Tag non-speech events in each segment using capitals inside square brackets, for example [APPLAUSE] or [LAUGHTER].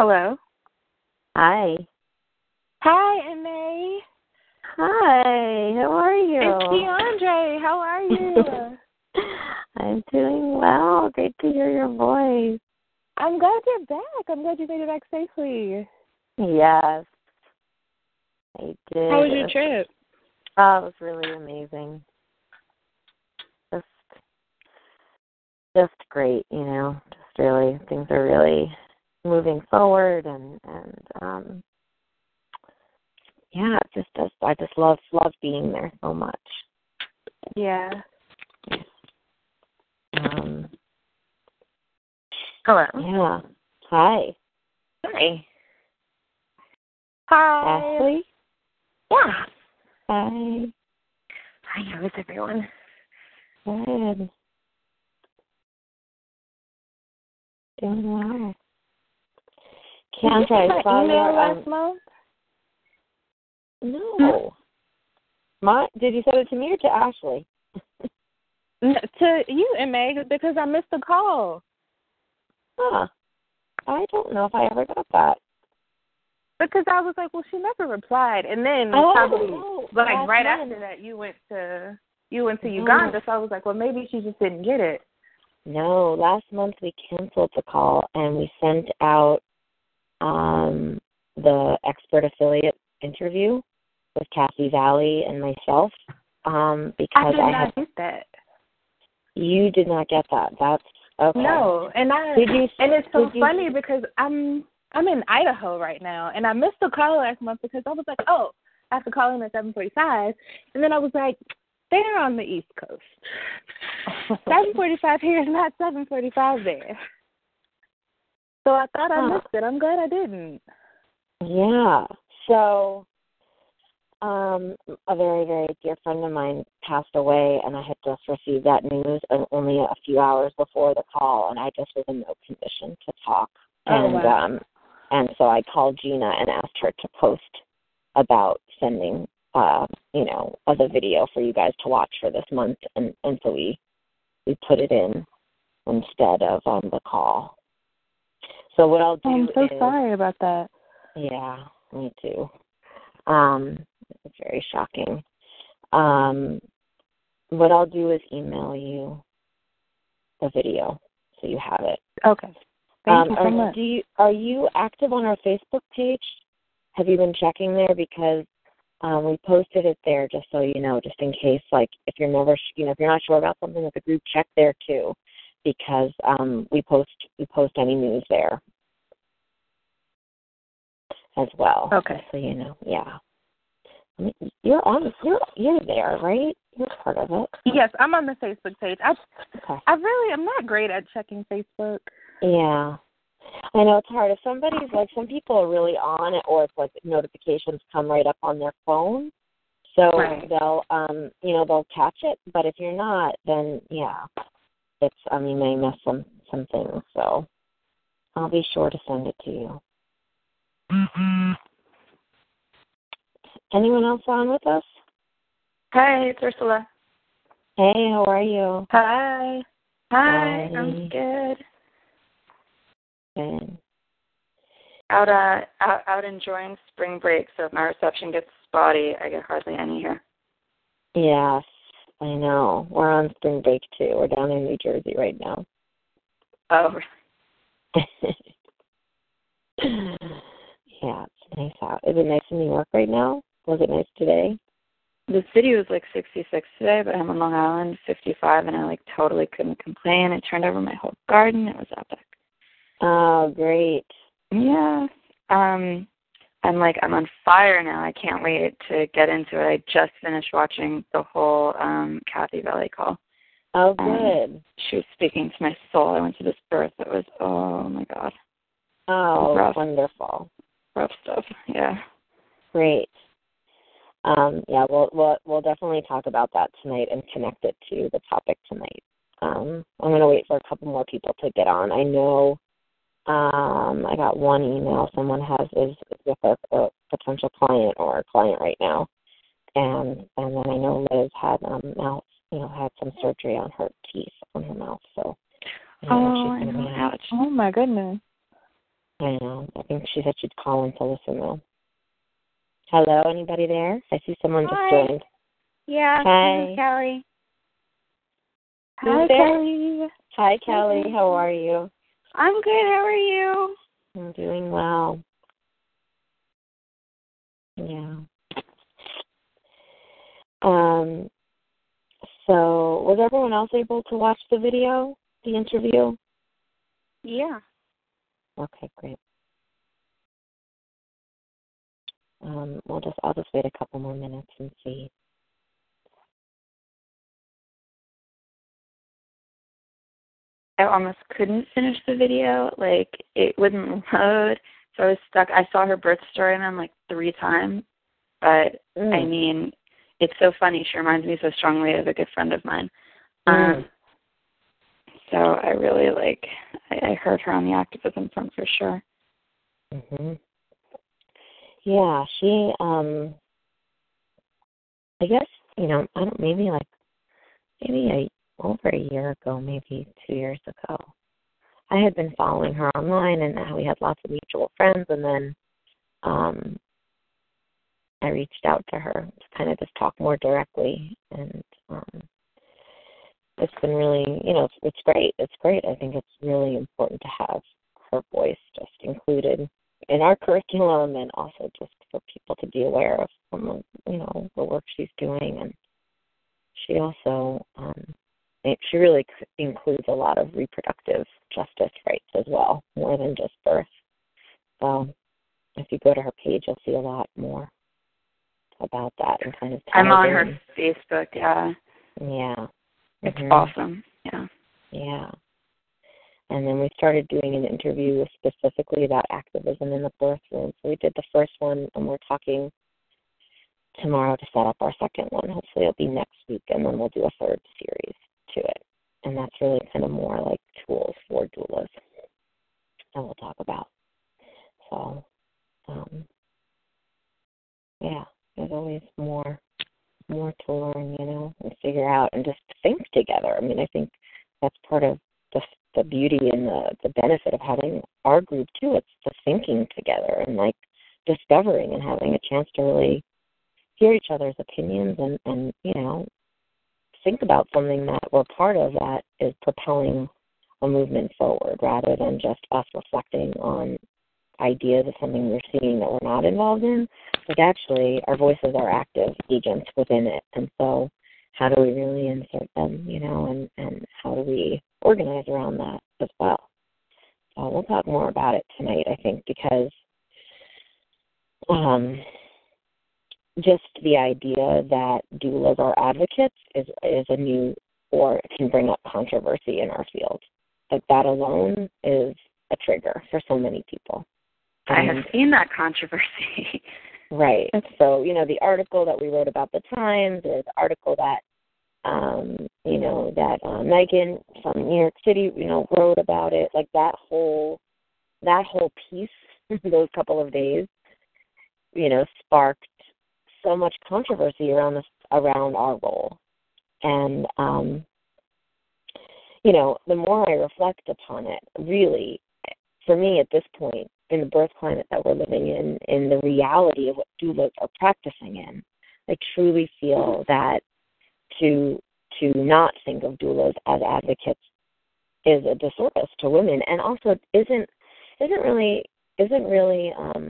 Hello. Hi. Hi, May. Hi. How are you? It's Kendra. How are you? [LAUGHS] I'm doing well. Great to hear your voice. I'm glad you're back. I'm glad you made it back safely. Yes. I did. How was your trip? Oh, it was really amazing. Just just great, you know. Just really things are really moving forward and and um yeah, just just I just love love being there so much. Yeah. Um Hello. yeah. Hi. Hi. Hi. Ashley. Yeah. Hi. Hi, how is everyone? Good. Doing well. Did you Kendra, get I my saw email last um, month? no. My did you send it to me or to Ashley? To you and Meg because I missed the call. Huh. I don't know if I ever got that. Because I was like, well, she never replied, and then Oh, probably oh, like right after that, you went to you went to Oh. Uganda. So I was like, well, maybe she just didn't get it. No, last month we canceled the call and we sent out um the expert affiliate interview with Kathi Vaelli and myself. Um, I because did I, not had get that. you did not get that. That's okay. No, and I Did you and it's so did you- funny because I'm I'm in Idaho right now, and I missed the call last month because I was like, oh, I have to call in at seven forty five, and then I was like, They're on the East Coast. [LAUGHS] Seven forty-five here is not seven forty-five there. So I thought I missed it. I'm glad I didn't. Yeah. So, um, a very, very dear friend of mine passed away, and I had just received that news only a few hours before the call, and I just was in no condition to talk. Oh, and wow. um, and so I called Gina and asked her to post about sending, uh, you know, of the video for you guys to watch for this month, and and so we we put it in instead of um the call. So what I'll do I'm so is sorry about that. yeah, me too. Um, it's very shocking. Um, what I'll do is email you the video so you have it. Okay. Thank um, you so are, much. Do you are you active on our Facebook page? Have you been checking there because um, we posted it there just so you know, just in case, like if you're never, you know, if you're not sure about something with the group, check there too, because um, we post we post any news there as well. Okay. So you know, yeah. I mean, you're on, you're you're there, right? You're part of it. Yes, I'm on the Facebook page. I Okay. I really am not great at checking Facebook. Yeah. I know it's hard. If somebody's like some people are really on it or it's like notifications come right up on their phone. So Right. they'll um you know, they'll catch it. But if you're not, then yeah. It's um you may miss some some things, so I'll be sure to send it to you. Anyone else on with us? Hi, it's Ursula. Hey, how are you? Hi. Hi, Hi. I'm good. Good. Out uh out out enjoying spring break, so if my reception gets spotty, I get hardly any here. Yes, I know. We're on spring break too. We're down in New Jersey right now. Oh [LAUGHS] yeah, it's nice out. Is it nice in New York right now? Was it nice today? the city was like sixty six today, but I'm on Long Island, fifty five and I like totally couldn't complain. It turned over my whole garden. It was epic. Oh, great. Yeah. Um I'm like I'm on fire now. I can't wait to get into it. I just finished watching the whole um Kathi Vaelli call. Oh, Um, good. She was speaking to my soul. I went to this birth It was oh my god. Oh, rough. wonderful. Rough stuff. Yeah. Great. Um, yeah, we'll we'll we'll definitely talk about that tonight and connect it to the topic tonight. Um, I'm gonna wait for a couple more people to get on. I know um I got one email someone has is with a, a potential client or a client right now. And and then I know Liz had um mouth you know, had some surgery on her teeth on her mouth, so I know Oh, she's gonna know. be Oh my goodness. I know. I think she said she'd call in to listen though. Hello, anybody there? I see someone just joined. Yeah, Hi. this is Kelly. Who's Hi, there? Kelly. Hi, Kelly. How are you? I'm good. How are you? I'm doing well. Yeah. Um. So, was everyone else able to watch the video, the interview? Yeah. Okay, great. Um, we'll just I'll just wait a couple more minutes and see. I almost couldn't finish the video. Like it wouldn't load. So I was stuck. I saw her birth story and then like three times. But I Mm. mean, it's so funny. She reminds me so strongly of a good friend of mine. Mm. Um so I really like I, I heard her on the activism front for sure. Mhm. Yeah, she um I guess, you know, I don't maybe like maybe a over a year ago, maybe two years ago. I had been following her online and we had lots of mutual friends and then um I reached out to her to kind of just talk more directly and um it's been really you know, it's it's great. It's great. I think it's really important to have her voice just included in our curriculum and also just for people to be aware of some of you know the work she's doing and she also um it, she really includes a lot of reproductive justice rights as well more than just birth so if you go to her page you'll see a lot more about that and kind of. I'm on in. her Facebook. Yeah. Yeah. It's Mhm. awesome. Yeah. Yeah. And then we started doing an interview specifically about activism in the birth room. So we did the first one, and we're talking tomorrow to set up our second one. Hopefully, it'll be next week, and then we'll do a third series to it. And that's really kind of more like tools for doulas that we'll talk about. So, um, yeah, there's always more, more to learn, you know, and figure out, and just think together. I mean, I think that's part of the the beauty and the the benefit of having our group too. It's the thinking together and like discovering and having a chance to really hear each other's opinions and and you know think about something that we're part of that is propelling a movement forward rather than just us reflecting on ideas of something we're seeing that we're not involved in. Like actually our voices are active agents within it. And so how do we really insert them, you know, and, and how do we organize around that as well? So we'll talk more about it tonight, I think, because um just the idea that doulas are advocates is is a new or can bring up controversy in our field. Like that alone is a trigger for so many people. I have seen that controversy. [LAUGHS] Right. So, you know, the article that we wrote about the Times, or the article that um, you know, that uh, Megan from New York City, you know, wrote about it, like that whole that whole piece, [LAUGHS] those couple of days, you know, sparked so much controversy around this around our role. And um you know, the more I reflect upon it, really, for me at this point, in the birth climate that we're living in, in the reality of what doulas are practicing in, I truly feel that to to not think of doulas as advocates is a disservice to women, and also isn't isn't really isn't really um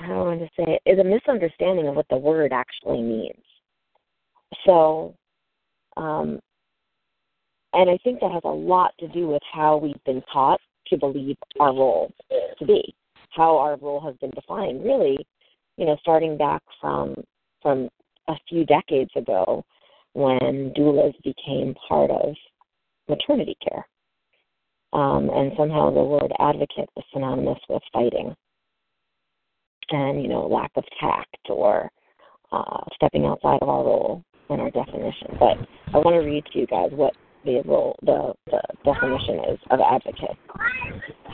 I want to say it is a misunderstanding of what the word actually means. So, um, and I think that has a lot to do with how we've been taught to believe our role to be, how our role has been defined. Really, you know, starting back from from a few decades ago, when doulas became part of maternity care, um, and somehow the word advocate was synonymous with fighting, and you know, lack of tact or uh, stepping outside of our role and our definition. But I want to read to you guys what the role, the, the definition is of advocate.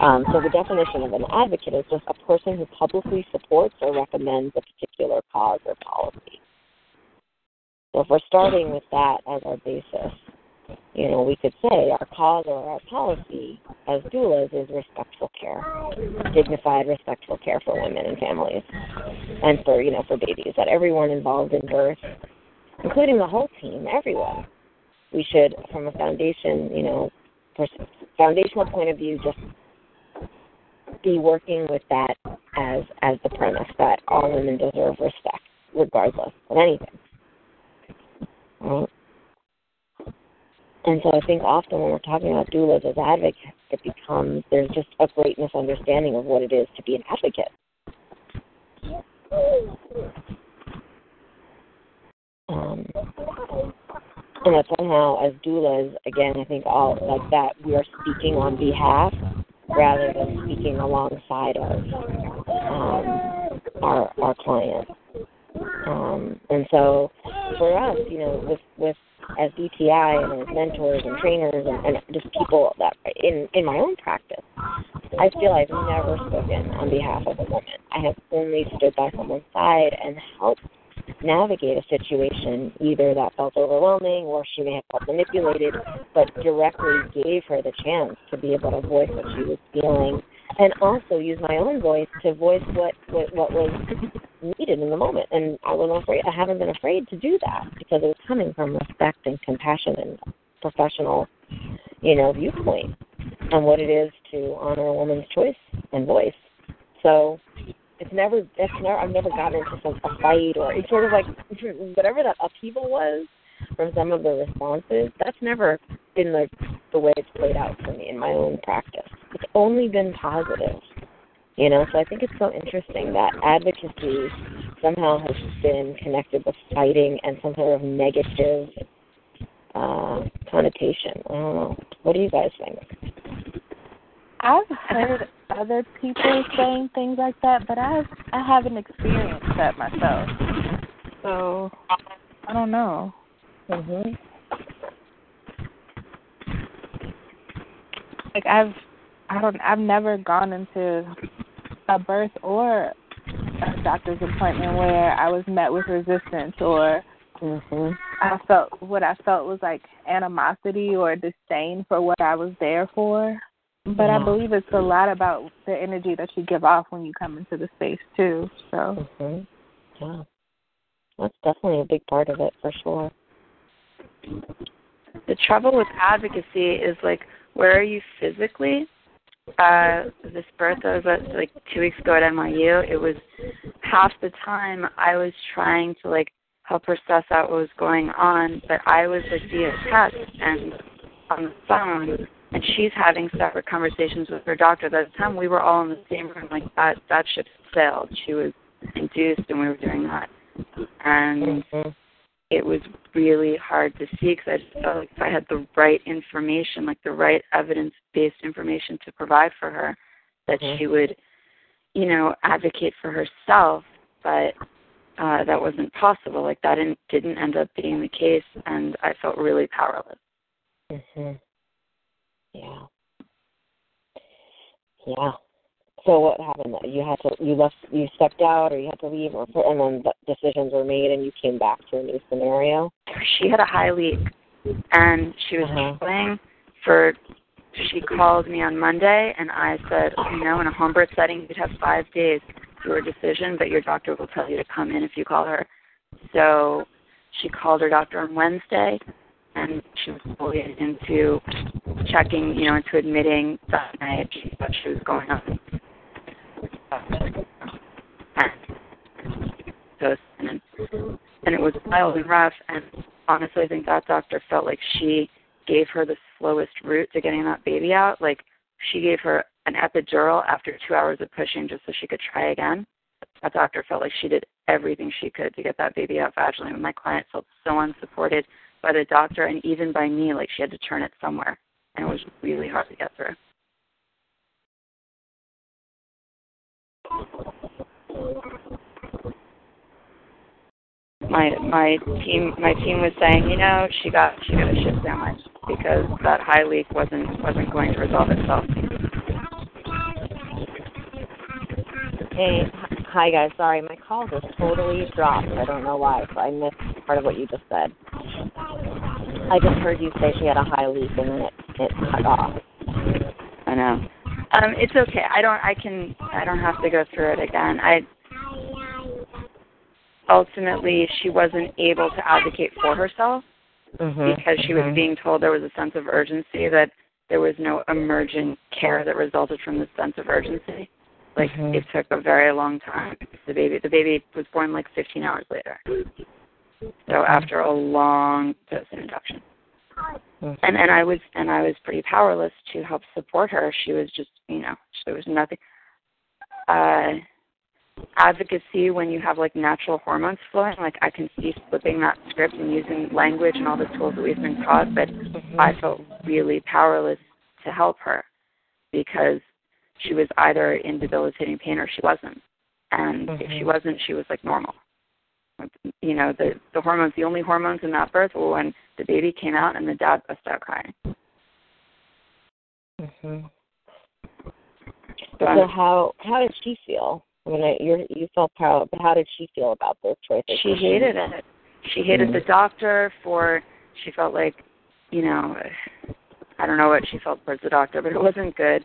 Um, so the definition of an advocate is just a person who publicly supports or recommends a particular cause or policy. So if we're starting with that as our basis, you know, we could say our cause or our policy as doulas is respectful care, dignified, respectful care for women and families, and for you know for babies. That everyone involved in birth, including the whole team, everyone, we should, from a foundation, you know, foundational point of view, just be working with that as as the premise that all women deserve respect, regardless of anything. Right? And so I think often when we're talking about doulas as advocates, it becomes there's just a great misunderstanding of what it is to be an advocate. Um, and that somehow, as doulas, again, I think all like that, we are speaking on behalf rather than speaking alongside of um, our our client. Um, and so, for us, you know, with with as DTI and as mentors and trainers and, and just people that in in my own practice, I feel I've never spoken on behalf of a woman. I have only stood by someone's side and helped navigate a situation either that felt overwhelming or she may have felt manipulated, but directly gave her the chance to be able to voice what she was feeling and also use my own voice to voice what what, what was needed in the moment. And I wasn't afraid. I haven't been afraid to do that because it was coming from respect and compassion and professional, you know, viewpoint on what it is to honor a woman's choice and voice. So it's never it's never I've never gotten into some a fight or it's sort of like whatever that upheaval was from some of the responses, that's never been the the way it's played out for me in my own practice. It's only been positive. You know, so I think it's so interesting that advocacy somehow has been connected with fighting and some sort of negative uh, connotation. I don't know. What do you guys think? I've heard other people saying things like that, but I've I haven't experienced that myself. So I don't know. Mhm. Like I've I don't I've never gone into a birth or a doctor's appointment where I was met with resistance or Mhm. I felt what I felt was like animosity or disdain for what I was there for. But I Mhm. believe it's a lot about the energy that you give off when you come into the space too. So Mhm. Yeah. That's definitely a big part of it for sure. The trouble with advocacy is like where are you physically uh this birth I was at like two weeks ago at NYU it was half the time I was trying to like help her suss out what was going on but I was like via text and on the phone and she's having separate conversations with her doctor. By the time we were all in the same room, like that that ship sailed. She was induced and we were doing that. And Mhm. It was really hard to see because I just felt like if I had the right information, like the right evidence based information to provide for her, that Mhm. she would, you know, advocate for herself. But uh, that wasn't possible. Like that didn't, didn't end up being the case, and I felt really powerless. Mhm. Yeah. Yeah. So what happened? You had to you left you stepped out or you had to leave or and then the decisions were made and you came back to a new scenario. She had a high leak, and she was Uh-huh. trying for. She called me on Monday, and I said, you know, in a home birth setting, you'd have five days to your decision, but your doctor will tell you to come in if you call her. So she called her doctor on Wednesday, and she was fully into checking, you know, into admitting that night she thought she was going on. And it was wild and rough. And honestly, I think that doctor felt like she gave her the slowest route to getting that baby out. Like she gave her an epidural after two hours of pushing just so she could try again. That doctor felt like she did everything she could to get that baby out vaginally. And my client felt so unsupported by the doctor and even by me, like she had to turn it somewhere. And it was really hard to get through. My my team my team was saying, you know, she got she got a shit sandwich because that high leak wasn't wasn't going to resolve itself. Hey, hi guys. Sorry, my call just totally dropped. I don't know why, so I missed part of what you just said. I just heard you say she had a high leak and then it it cut off. I know. Um, it's okay. I don't I can I don't have to go through it again. I ultimately she wasn't able to advocate for herself Mhm. because she was mhm. being told there was a sense of urgency that there was no emergent care that resulted from this sense of urgency. Like Mhm. it took a very long time. The baby the baby was born like 15 hours later. So after a long dose and induction. Mhm. And and I was and I was pretty powerless to help support her. She was just you know there was nothing. Uh, advocacy when you have like natural hormones flowing, like I can see flipping that script and using language and all the tools that we've been taught, but Mhm. I felt really powerless to help her because she was either in debilitating pain or she wasn't. And if she Mhm. wasn't, she was like normal. You know, the the hormones, the only hormones in that birth were when the baby came out and the dad bust out crying. Mhm. So So how how did she feel? I mean, I- you're you felt proud, but how did she feel about those choices? she hated it. She hated the doctor for she felt like, you know, I don't know what she felt towards the doctor, but it wasn't good.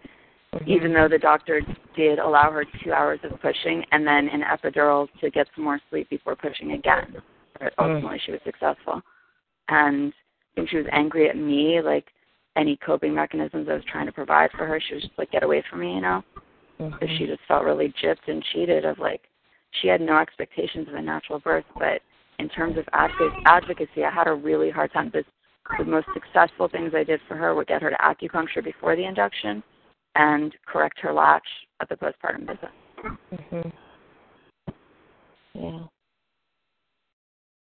Mhm. Even though the doctor did allow her two hours of pushing and then an epidural to get some more sleep before pushing again. But ultimately, she was successful. And I think she was angry at me, like any coping mechanisms I was trying to provide for her. She was just like, "Get away from me," you know. because Mhm. she just felt really gypped and cheated of like she had no expectations of a natural birth but in terms of adv- advocacy i had a really hard time this the most successful things i did for her were get her to acupuncture before the induction and correct her latch at the postpartum visit Mhm. Yeah.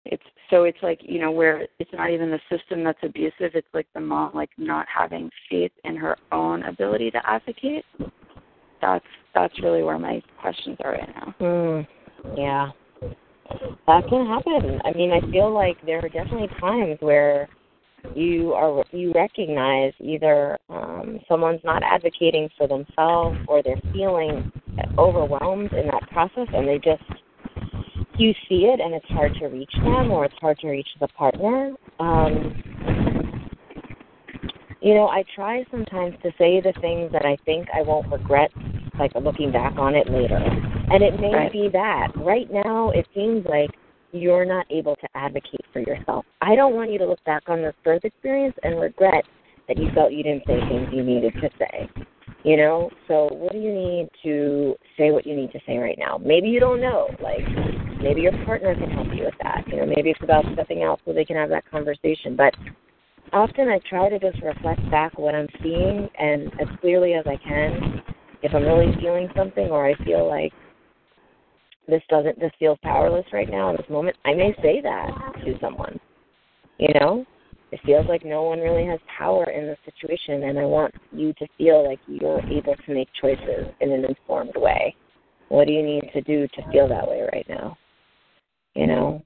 It's so it's like you know where it's not even the system that's abusive. It's like the mom like not having faith in her own ability to advocate. That's that's really where my questions are right now. Mm, yeah. That can happen. I mean, I feel like there are definitely times where you are you recognize either um, someone's not advocating for themselves or they're feeling overwhelmed in that process, and they just you see it and it's hard to reach them or it's hard to reach the partner. Um, you know, I try sometimes to say the things that I think I won't regret, like looking back on it later. And it may right. be that. Right now, it seems like you're not able to advocate for yourself. I don't want you to look back on this birth experience and regret that you felt you didn't say things you needed to say. You know, so what do you need to say what you need to say right now? Maybe you don't know. Like, maybe your partner can help you with that. You know, maybe it's about stepping out so they can have that conversation. But often I try to just reflect back what I'm seeing and as clearly as I can. If I'm really feeling something or I feel like this doesn't, this feels powerless right now in this moment, I may say that to someone. You know, it feels like no one really has power in the situation, and I want you to feel like you're able to make choices in an informed way. What do you need to do to feel that way right now? You know,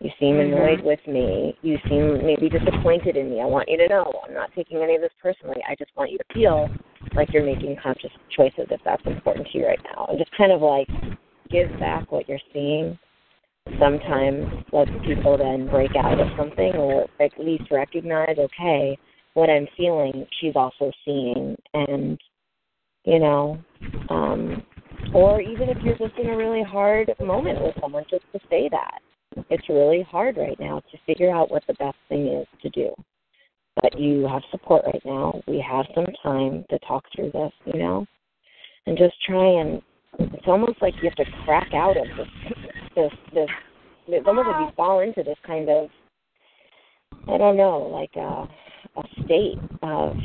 you seem Mm-hmm. annoyed with me. You seem maybe disappointed in me. I want you to know I'm not taking any of this personally. I just want you to feel like you're making conscious choices if that's important to you right now. And just kind of like give back what you're seeing sometimes let people then break out of something or at least recognize, okay, what I'm feeling, she's also seeing. And, you know, um, or even if you're just in a really hard moment with someone, just to say that. It's really hard right now to figure out what the best thing is to do. But you have support right now. We have some time to talk through this, you know, and just try and it's almost like you have to crack out of this [LAUGHS] this this almost like you fall into this kind of I don't know, like a a state of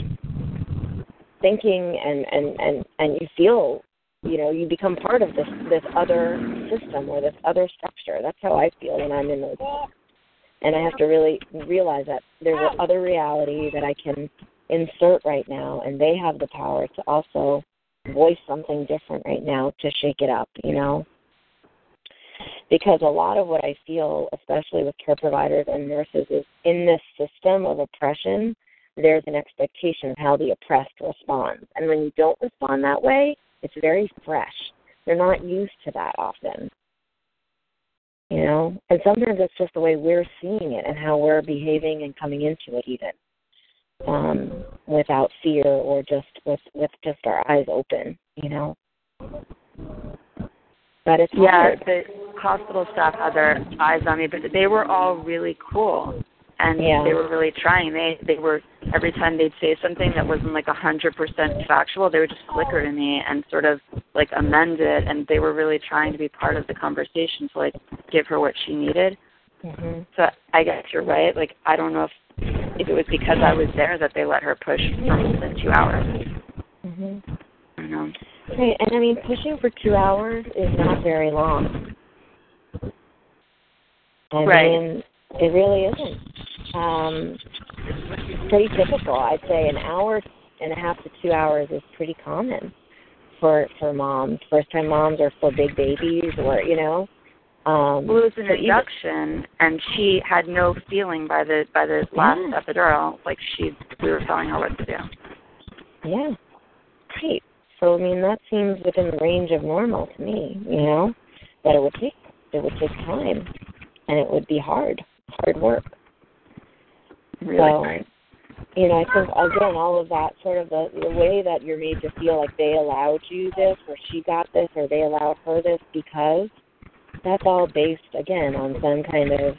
thinking and and and and you feel you know you become part of this this other system or this other structure. That's how i feel when i'm in those and i have to really realize that there's an other reality that i can insert right now and they have the power to also voice something different right now to shake it up you know because a lot of what i feel especially with care providers and nurses is in this system of oppression there's an expectation of how the oppressed responds and when you don't respond that way it's very fresh. They're not used to that often. You know? And sometimes it's just the way we're seeing it and how we're behaving and coming into it even. Um, without fear or just with with just our eyes open, you know. But it's Yeah, hard. the hospital staff had their eyes on me, but they were all really cool, and Yeah. they were really trying. They they were every time they'd say something that wasn't like a hundred percent factual, they would just flicker to me and sort of like amend it, and they were really trying to be part of the conversation to like give her what she needed. hmm So I guess you're right. Like I don't know if if it was because I was there that they let her push for more than two hours. hmm I don't know. Right, and I mean, pushing for two hours is not very long. I Right. mean, it really isn't. Um, pretty typical. I'd say an hour and a half to two hours is pretty common for for moms, first time moms, or for big babies, or you know. Um, Well, it was an so even- induction, and she had no feeling by the by the last Yeah. epidural. Like she, we were telling her what to do. Yeah. Right. So I mean that seems within the range of normal to me, you know. But it would take it would take time and it would be hard. Hard work. Really. So you know, I think again all of that sort of the the way that you're made to feel like they allowed you this or she got this or they allowed her this because that's all based again on some kind of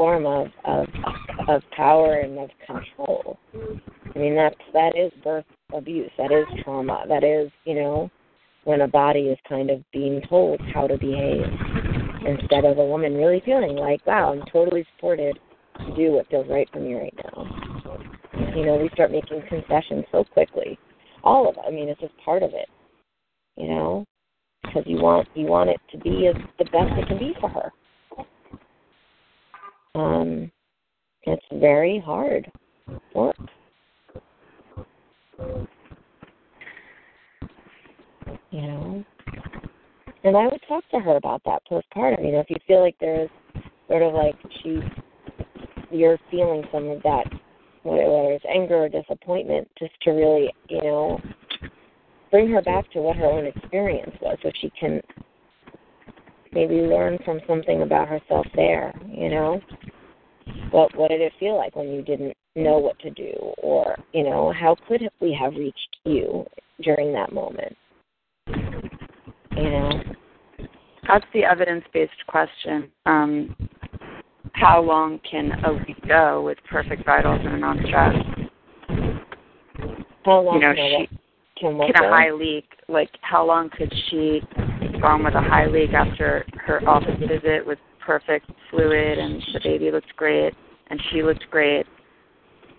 form of of of power and of control. I mean that's that is birth abuse. That is trauma. That is, you know, when a body is kind of being told how to behave instead of a woman really feeling like, wow, I'm totally supported to do what feels right for me right now. You know, we start making concessions so quickly. All of. I mean, it's just part of it. You know? because you want you want it to be as the best it can be for her. Um, it's very hard work. You know, and I would talk to her about that postpartum. You know, if you feel like there's sort of like she's you're feeling some of that, whether it's anger or disappointment, just to really, you know, bring her back to what her own experience was, so she can maybe learn from something about herself there. You know, what what did it feel like when you didn't know what to do, or you know, how could we have reached you during that moment? You know, that's the evidence-based question. Um, how long can a week go with perfect vitals and a non-stress? How long you know, can, she, can, can a high leak, like how long could she go on with a high leak after her office visit with perfect fluid and the baby looked great and she looked great?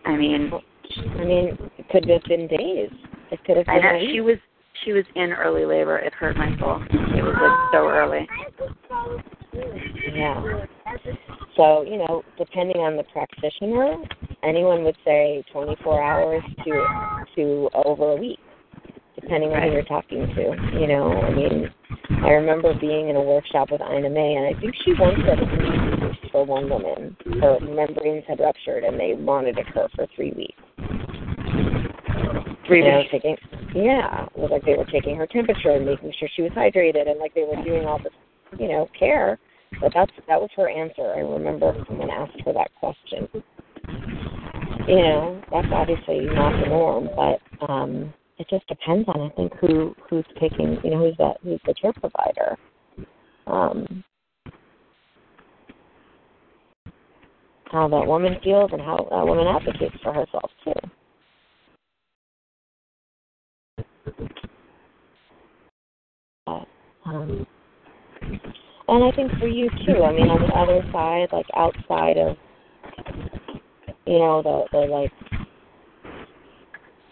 I mean, I mean, it could have been days. It could have been. I know week. she was she was in early labor. It hurt my soul. It was like so early. Yeah. So, you know, depending on the practitioner, anyone would say 24 hours to to over a week, depending on who you're talking to. You know, I mean, I remember being in a workshop with Ina May, and I think she once said weeks for one woman. Her membranes had ruptured, and they monitored her for three weeks. Three weeks. taking yeah, it was like they were taking her temperature and making sure she was hydrated, and like they were doing all this, you know, care. But that's that was her answer. I remember someone asked her that question. You know, that's obviously not the norm, but um it just depends on I think who who's taking you know, who's that who's the care provider. Um how that woman feels and how that woman advocates for herself too. Um, and I think for you too. I mean, on the other side, like outside of, you know, the the like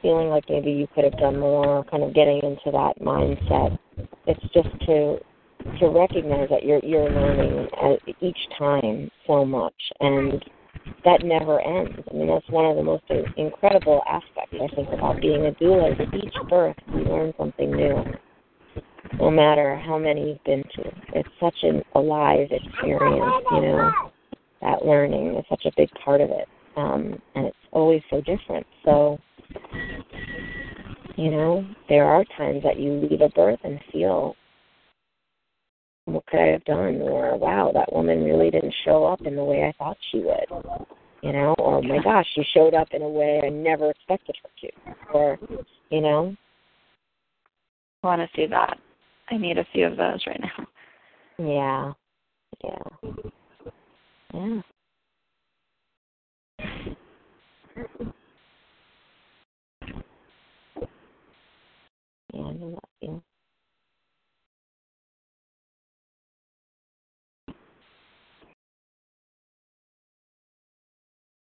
feeling like maybe you could have done more, kind of getting into that mindset. It's just to to recognize that you're you're learning at each time so much, and that never ends. I mean, that's one of the most incredible aspects I think about being a doula. Is each birth you learn something new no matter how many you've been to. It's such an alive experience, you know. That learning is such a big part of it. Um, and it's always so different. So, you know, there are times that you leave a birth and feel, what could I have done? Or, wow, that woman really didn't show up in the way I thought she would. You know, or my gosh, she showed up in a way I never expected her to. Or, you know, I want to see that. I need a few of those right now. Yeah. Yeah. Yeah. Know that feeling.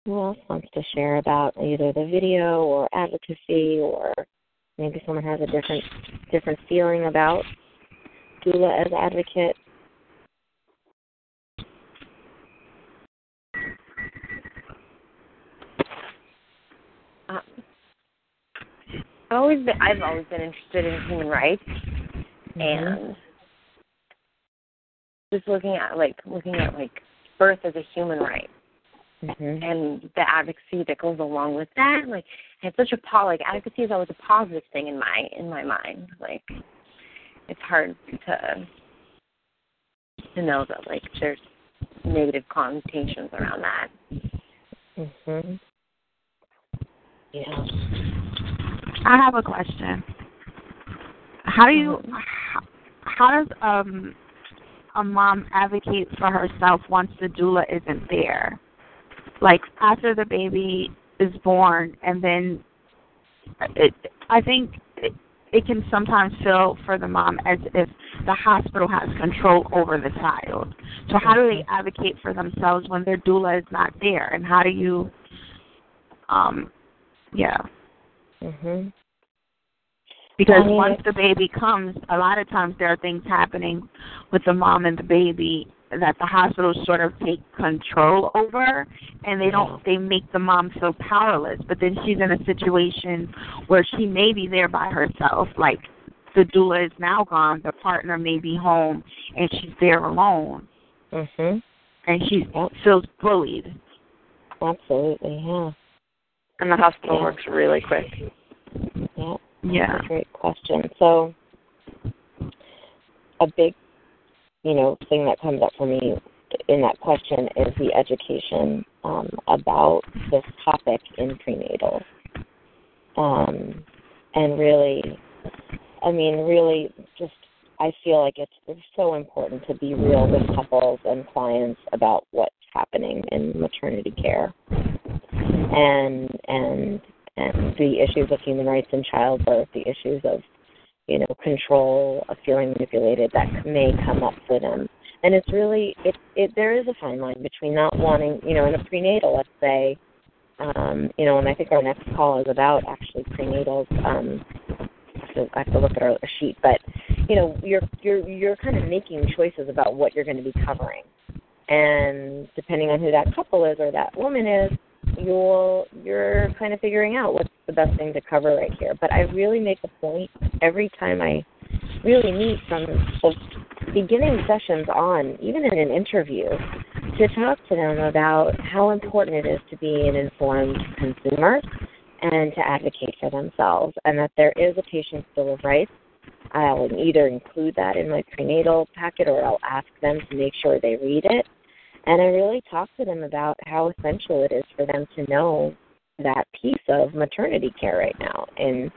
Who else wants to share about either the video or advocacy or maybe someone has a different different feeling about doula as advocate. Uh, I've always been I've always been interested in human rights Mm-hmm. and just looking at like looking at like birth as a human right Mm-hmm. and the advocacy that goes along with that. Like it's such a po like advocacy is always a positive thing in my in my mind. Like it's hard to to know that like there's negative connotations around that. Mhm. Yeah. I have a question. How do you how, how does um a mom advocate for herself once the doula isn't there? Like after the baby is born and then it I think it, it can sometimes feel for the mom as if the hospital has control over the child. So how do they advocate for themselves when their doula is not there and how do you um yeah. Mhm. Because I mean, once the baby comes, a lot of times there are things happening with the mom and the baby that the hospitals sort of take control over and they don't they make the mom feel powerless but then she's in a situation where she may be there by herself like the doula is now gone the partner may be home and she's there alone Mhm. and she feels bullied Absolutely. Yeah. And the hospital Yeah. works really quick. Yeah. yeah That's a great question. So, a big, you know, thing that comes up for me in that question is the education um, about this topic in prenatal. Um, and really, I mean, really, just I feel like it's, it's so important to be real with couples and clients about what's happening in maternity care, and and and the issues of human rights in childbirth, the issues of you know control, of feeling manipulated that may come up for them. And it's really it it there is a fine line between not wanting you know in a prenatal, let's say, um, you know, and I think our next call is about actually prenatals. Um, so I have to look at our sheet, but you know, you're you're you're kind of making choices about what you're going to be covering, and depending on who that couple is or that woman is, you're you're kind of figuring out what's the best thing to cover right here. But I really make a point every time I really meet from beginning sessions on, even in an interview, to talk to them about how important it is to be an informed consumer and to advocate for themselves, and that there is a patient's bill of rights. I'll either include that in my prenatal packet or I'll ask them to make sure they read it. And I really talk to them about how essential it is for them to know that piece of maternity care right now and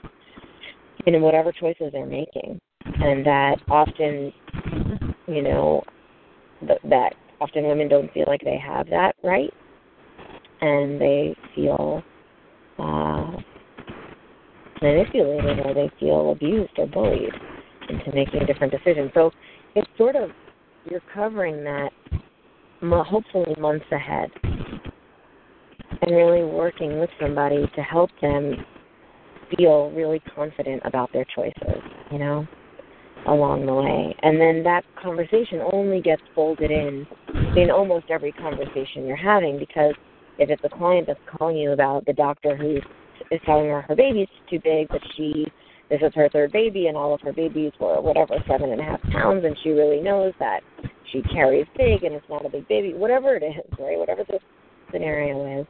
in whatever choices they're making. And that often, you know, th- that often women don't feel like they have that right and they feel uh, manipulated or they feel abused or bullied into making a different decision. So it's sort of you're covering that hopefully months ahead and really working with somebody to help them feel really confident about their choices, you know, along the way. And then that conversation only gets folded in in almost every conversation you're having because if it's a client that's calling you about the doctor who is telling her her baby's too big, but she this is her third baby and all of her babies were whatever seven and a half pounds, and she really knows that she carries big and it's not a big baby, whatever it is, right? Whatever the scenario is,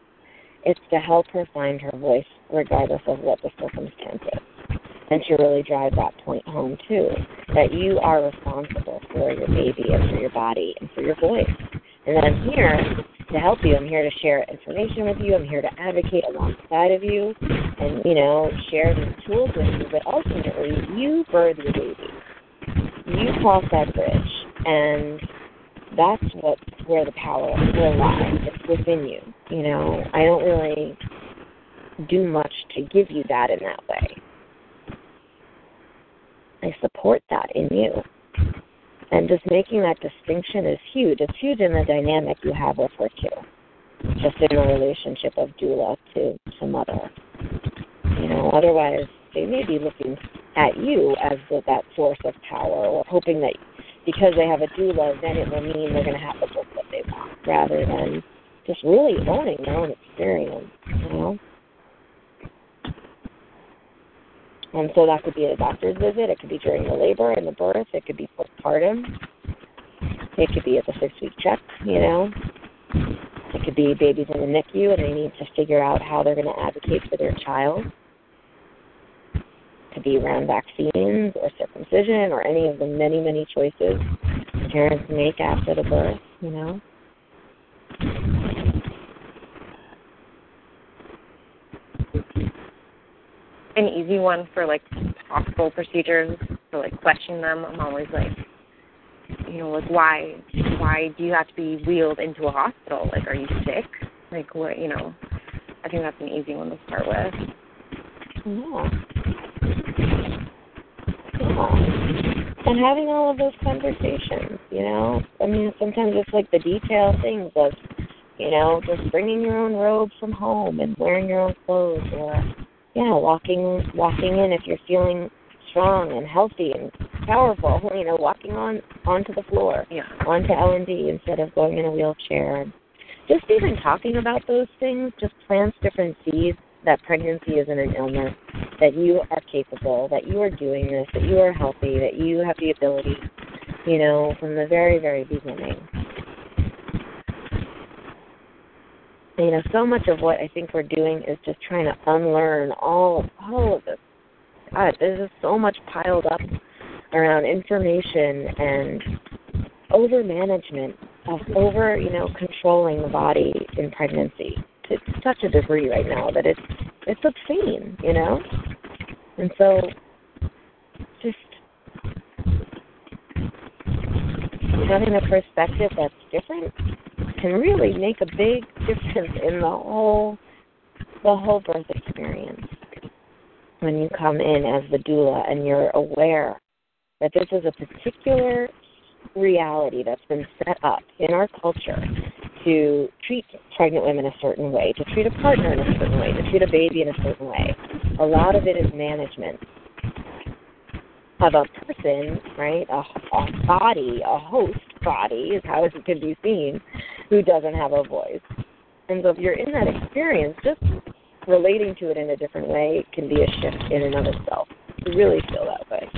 it's to help her find her voice regardless of what the circumstance is. And to really drive that point home too, that you are responsible for your baby and for your body and for your voice. And I'm here to help you. I'm here to share information with you. I'm here to advocate alongside of you and, you know, share these tools with you. But ultimately, you birth your baby. You cross that bridge. And that's what where the power will lie. It's within you. You know, I don't really do much to give you that in that way. I support that in you. And just making that distinction is huge. It's huge in the dynamic you have with her too. Just in the relationship of doula to, to mother. You know, otherwise they may be looking at you as the, that source of power or hoping that because they have a doula, then it will mean they're going to have the book that they want, rather than just really owning their own experience, you know? And so that could be a doctor's visit, it could be during the labor and the birth, it could be postpartum, it could be at the six week check, you know. It could be babies in the NICU and they need to figure out how they're going to advocate for their child. It could be around vaccines or circumcision or any of the many, many choices parents make after the birth, you know. An easy one for like possible procedures to like question them. I'm always like, you know, like why why do you have to be wheeled into a hospital? Like, are you sick? Like, what? You know, I think that's an easy one to start with. Yeah. Yeah. And having all of those conversations, you know. I mean, sometimes it's like the detail things of, you know, just bringing your own robe from home and wearing your own clothes, or yeah, walking walking in if you're feeling strong and healthy and powerful, [LAUGHS] you know, walking on onto the floor, Yeah. onto L and D instead of going in a wheelchair. Just even talking about those things just plants different seeds that pregnancy isn't an illness, that you are capable, that you are doing this, that you are healthy, that you have the ability, you know, from the very, very beginning. You know, so much of what I think we're doing is just trying to unlearn all all of this. God, there's just so much piled up around information and over management of over, you know, controlling the body in pregnancy to such a degree right now that it's it's obscene, you know? And so just having a perspective that's different can really make a big difference in the whole the whole birth experience. When you come in as the doula and you're aware that this is a particular reality that's been set up in our culture to treat pregnant women a certain way, to treat a partner in a certain way, to treat a baby in a certain way. A lot of it is management of a person, right? A, a body, a host body is how it can be seen, who doesn't have a voice. And so if you're in that experience, just relating to it in a different way can be a shift in and of itself. You really feel that way.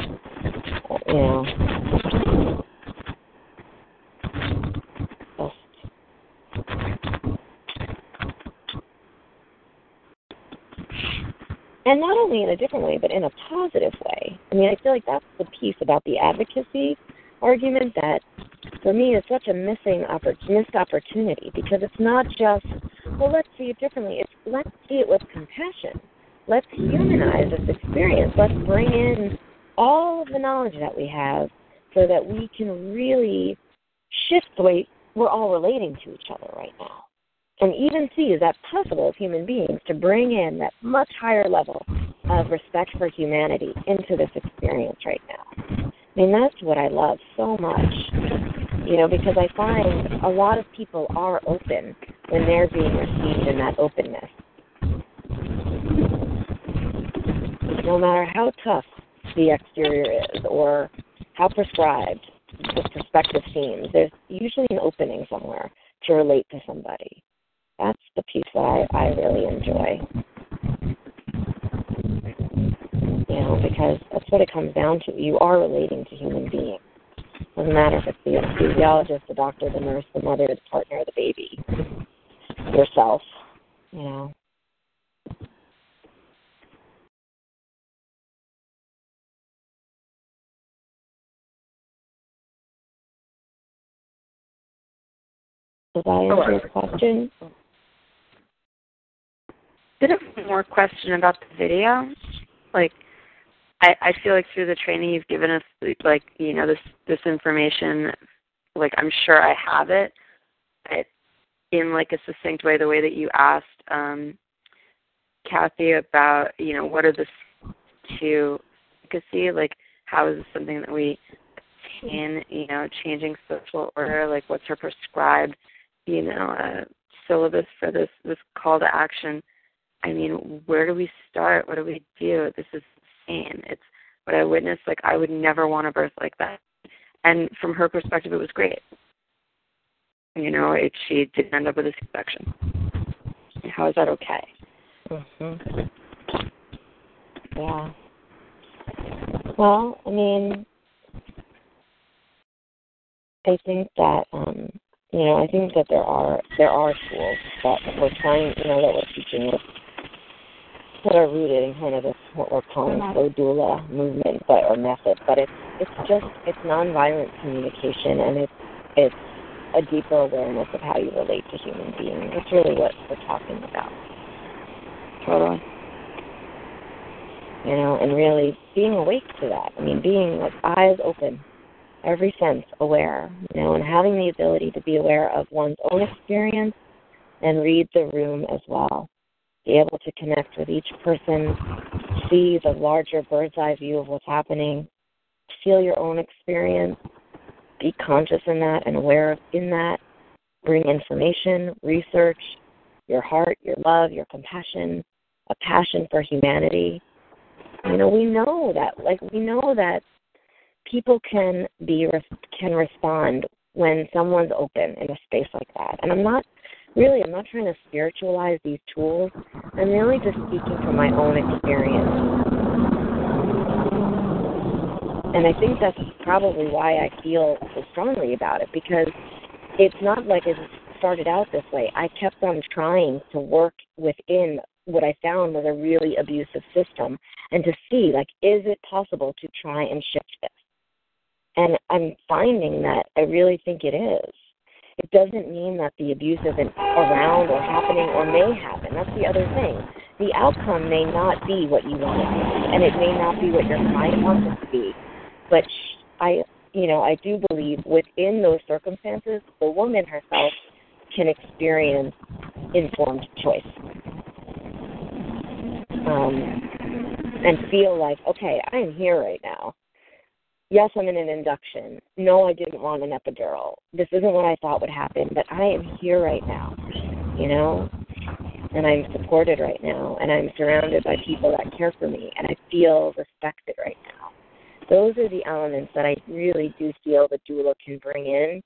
You and not only in a different way, but in a positive way. I mean, I feel like that's the piece about the advocacy argument that, for me, is such a missing oppor- missed opportunity because it's not just, well, let's see it differently. It's let's see it with compassion. Let's humanize this experience. Let's bring in all of the knowledge that we have so that we can really shift the way we're all relating to each other right now and even see is that possible as human beings to bring in that much higher level of respect for humanity into this experience right now. I mean, that's what I love so much, you know, because I find a lot of people are open when they're being received in that openness. No matter how tough the exterior is or how prescribed the perspective seems, there's usually an opening somewhere to relate to somebody that's the piece that I, I really enjoy. You know, because that's what it comes down to. You are relating to human beings. Doesn't matter if it's the anesthesiologist, the doctor, the nurse, the mother, the partner, the baby, yourself. You know. Does that answer your question? Bit of more question about the video. Like, I I feel like through the training you've given us, like you know this this information, like I'm sure I have it, but in like a succinct way, the way that you asked um, Kathi about you know what are the to efficacy, like how is this something that we attain, you know, changing social order, like what's her prescribed, you know, uh, syllabus for this this call to action I mean, where do we start? What do we do? This is insane. It's what I witnessed. Like, I would never want a birth like that. And from her perspective, it was great. You know, it, she didn't end up with a C-section. How is that okay? Mm-hmm. Yeah. Well, I mean, I think that um, you know, I think that there are there are tools that we're trying, you know, that we're teaching that are rooted in kind of this what we're calling uh-huh. the doula movement, but or method. But it's it's just it's nonviolent communication, and it's it's a deeper awareness of how you relate to human beings. That's really what we're talking about. Totally. You know, and really being awake to that. I mean, being like eyes open, every sense aware. You know, and having the ability to be aware of one's own experience and read the room as well be able to connect with each person, see the larger bird's eye view of what's happening, feel your own experience, be conscious in that and aware of in that, bring information, research, your heart, your love, your compassion, a passion for humanity, You know, we know that like we know that people can be can respond when someone's open in a space like that. And I'm not really I'm not trying to spiritualize these tools. I'm really just speaking from my own experience. And I think that's probably why I feel so strongly about it because it's not like it started out this way. I kept on trying to work within what I found was a really abusive system and to see like is it possible to try and shift this? And I'm finding that I really think it is. It doesn't mean that the abuse isn't around or happening or may happen. That's the other thing. The outcome may not be what you want it to be, and it may not be what your client wants it to be. But I, you know, I do believe within those circumstances, the woman herself can experience informed choice um, and feel like, okay, I am here right now. Yes, I'm in an induction. No, I didn't want an epidural. This isn't what I thought would happen, but I am here right now, you know? And I'm supported right now, and I'm surrounded by people that care for me, and I feel respected right now. Those are the elements that I really do feel the doula can bring in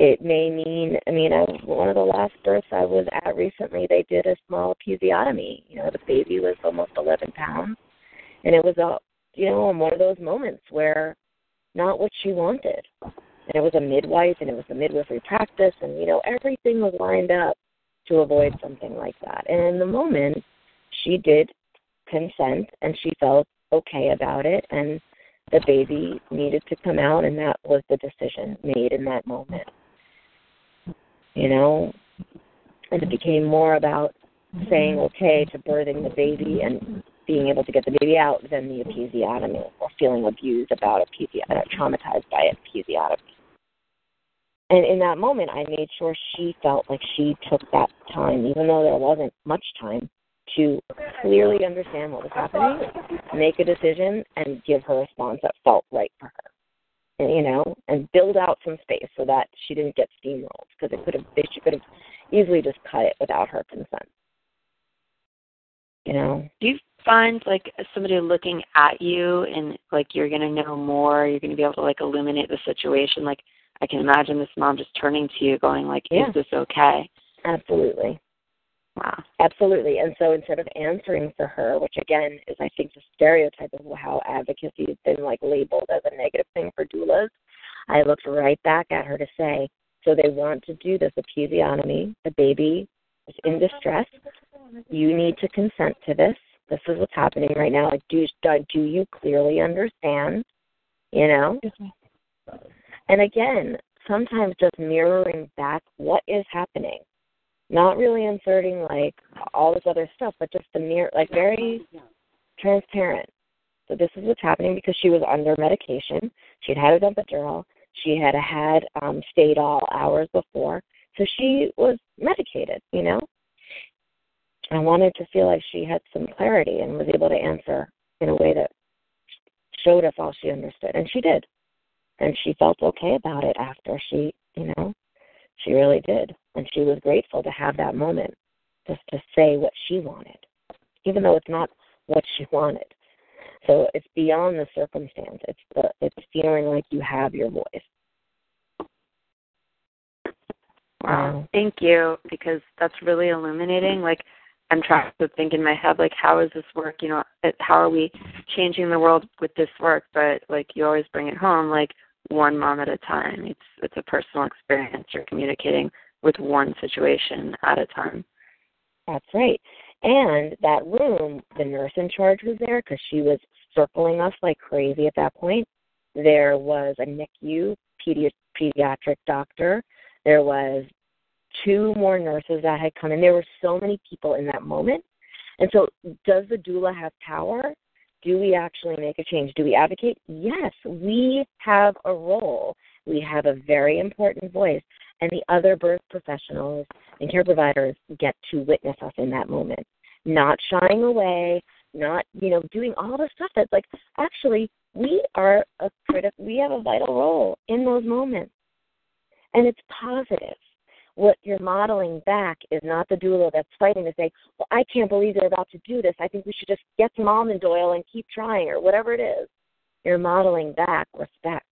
it may mean, I mean, I, one of the last births I was at recently, they did a small episiotomy. You know, the baby was almost 11 pounds, and it was a, you know, one of those moments where not what she wanted. And it was a midwife, and it was a midwifery practice, and you know, everything was lined up to avoid something like that. And in the moment, she did consent, and she felt okay about it, and the baby needed to come out, and that was the decision made in that moment you know, and it became more about saying okay to birthing the baby and being able to get the baby out than the episiotomy or feeling abused about episiotomy, uh, traumatized by episiotomy. And in that moment, I made sure she felt like she took that time, even though there wasn't much time, to clearly understand what was happening, make a decision, and give her a response that felt right for her And, you know, and build out some space so that she didn't get steamrolled because it could have she could have easily just cut it without her consent. You know. Do you find like somebody looking at you and like you're gonna know more, you're gonna be able to like illuminate the situation? Like I can imagine this mom just turning to you, going like, yeah. "Is this okay?" Absolutely. Wow. Absolutely. And so instead of answering for her, which again is I think the stereotype of how advocacy has been like labeled as a negative thing for doulas, I looked right back at her to say, so they want to do this episiotomy. The baby is in distress. You need to consent to this. This is what's happening right now. Like, do do you clearly understand? You know. And again, sometimes just mirroring back what is happening not really inserting like all this other stuff, but just the mere like very transparent. So this is what's happening because she was under medication. She had had a epidural. She had had um, Stadol hours before, so she was medicated. You know, I wanted to feel like she had some clarity and was able to answer in a way that showed us all she understood, and she did. And she felt okay about it after she, you know, she really did. And she was grateful to have that moment just to say what she wanted, even though it's not what she [LAUGHS] wanted. So it's beyond the circumstance. It's the it's feeling like you have your voice. Wow. Um, Thank you because that's really illuminating. Like I'm trying to think in my head like how does this work? You know, how are we changing the world with this work? But like you always bring it home like one mom at a time. It's it's a personal experience. You're communicating with one situation at a time. That's right. And that room, the nurse in charge was there because she was circling us like crazy at that point. There was a NICU pedi- pediatric doctor. There was two more nurses that had come in. There were so many people in that moment. And so, does the doula have power? Do we actually make a change? Do we advocate? Yes, we have a role. We have a very important voice, and the other birth professionals and care providers get to witness us in that moment, not shying away, not you know doing all the stuff that's like actually we are a critical. We have a vital role in those moments, and it's positive. What you're modeling back is not the doula that's fighting to say, well, I can't believe they're about to do this. I think we should just get some almond oil and keep trying, or whatever it is. You're modeling back respect,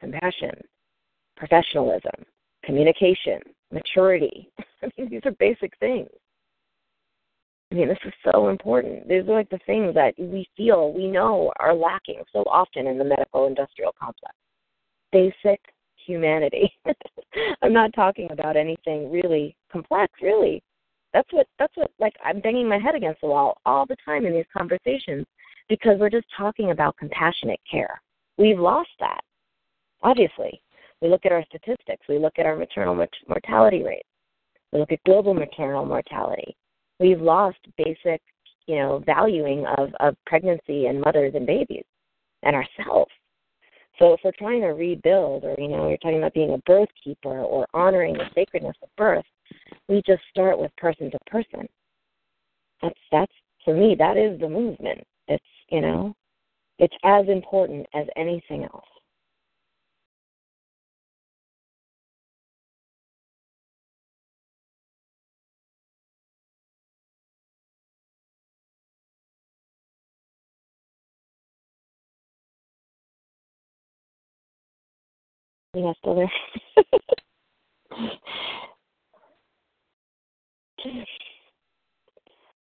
compassion, professionalism, communication, maturity. [LAUGHS] I mean, these are basic things. I mean, this is so important. These are like the things that we feel, we know are lacking so often in the medical industrial complex. Basic humanity. [LAUGHS] I'm not talking about anything really complex, really. That's what that's what like I'm banging my head against the wall all the time in these conversations because we're just talking about compassionate care. We've lost that. Obviously, we look at our statistics, we look at our maternal mortality rates. We look at global maternal mortality. We've lost basic, you know, valuing of of pregnancy and mothers and babies and ourselves. So if we're trying to rebuild, or you know, you're talking about being a birth keeper or honoring the sacredness of birth, we just start with person to person. That's that's for me. That is the movement. It's you know, it's as important as anything else. You still there?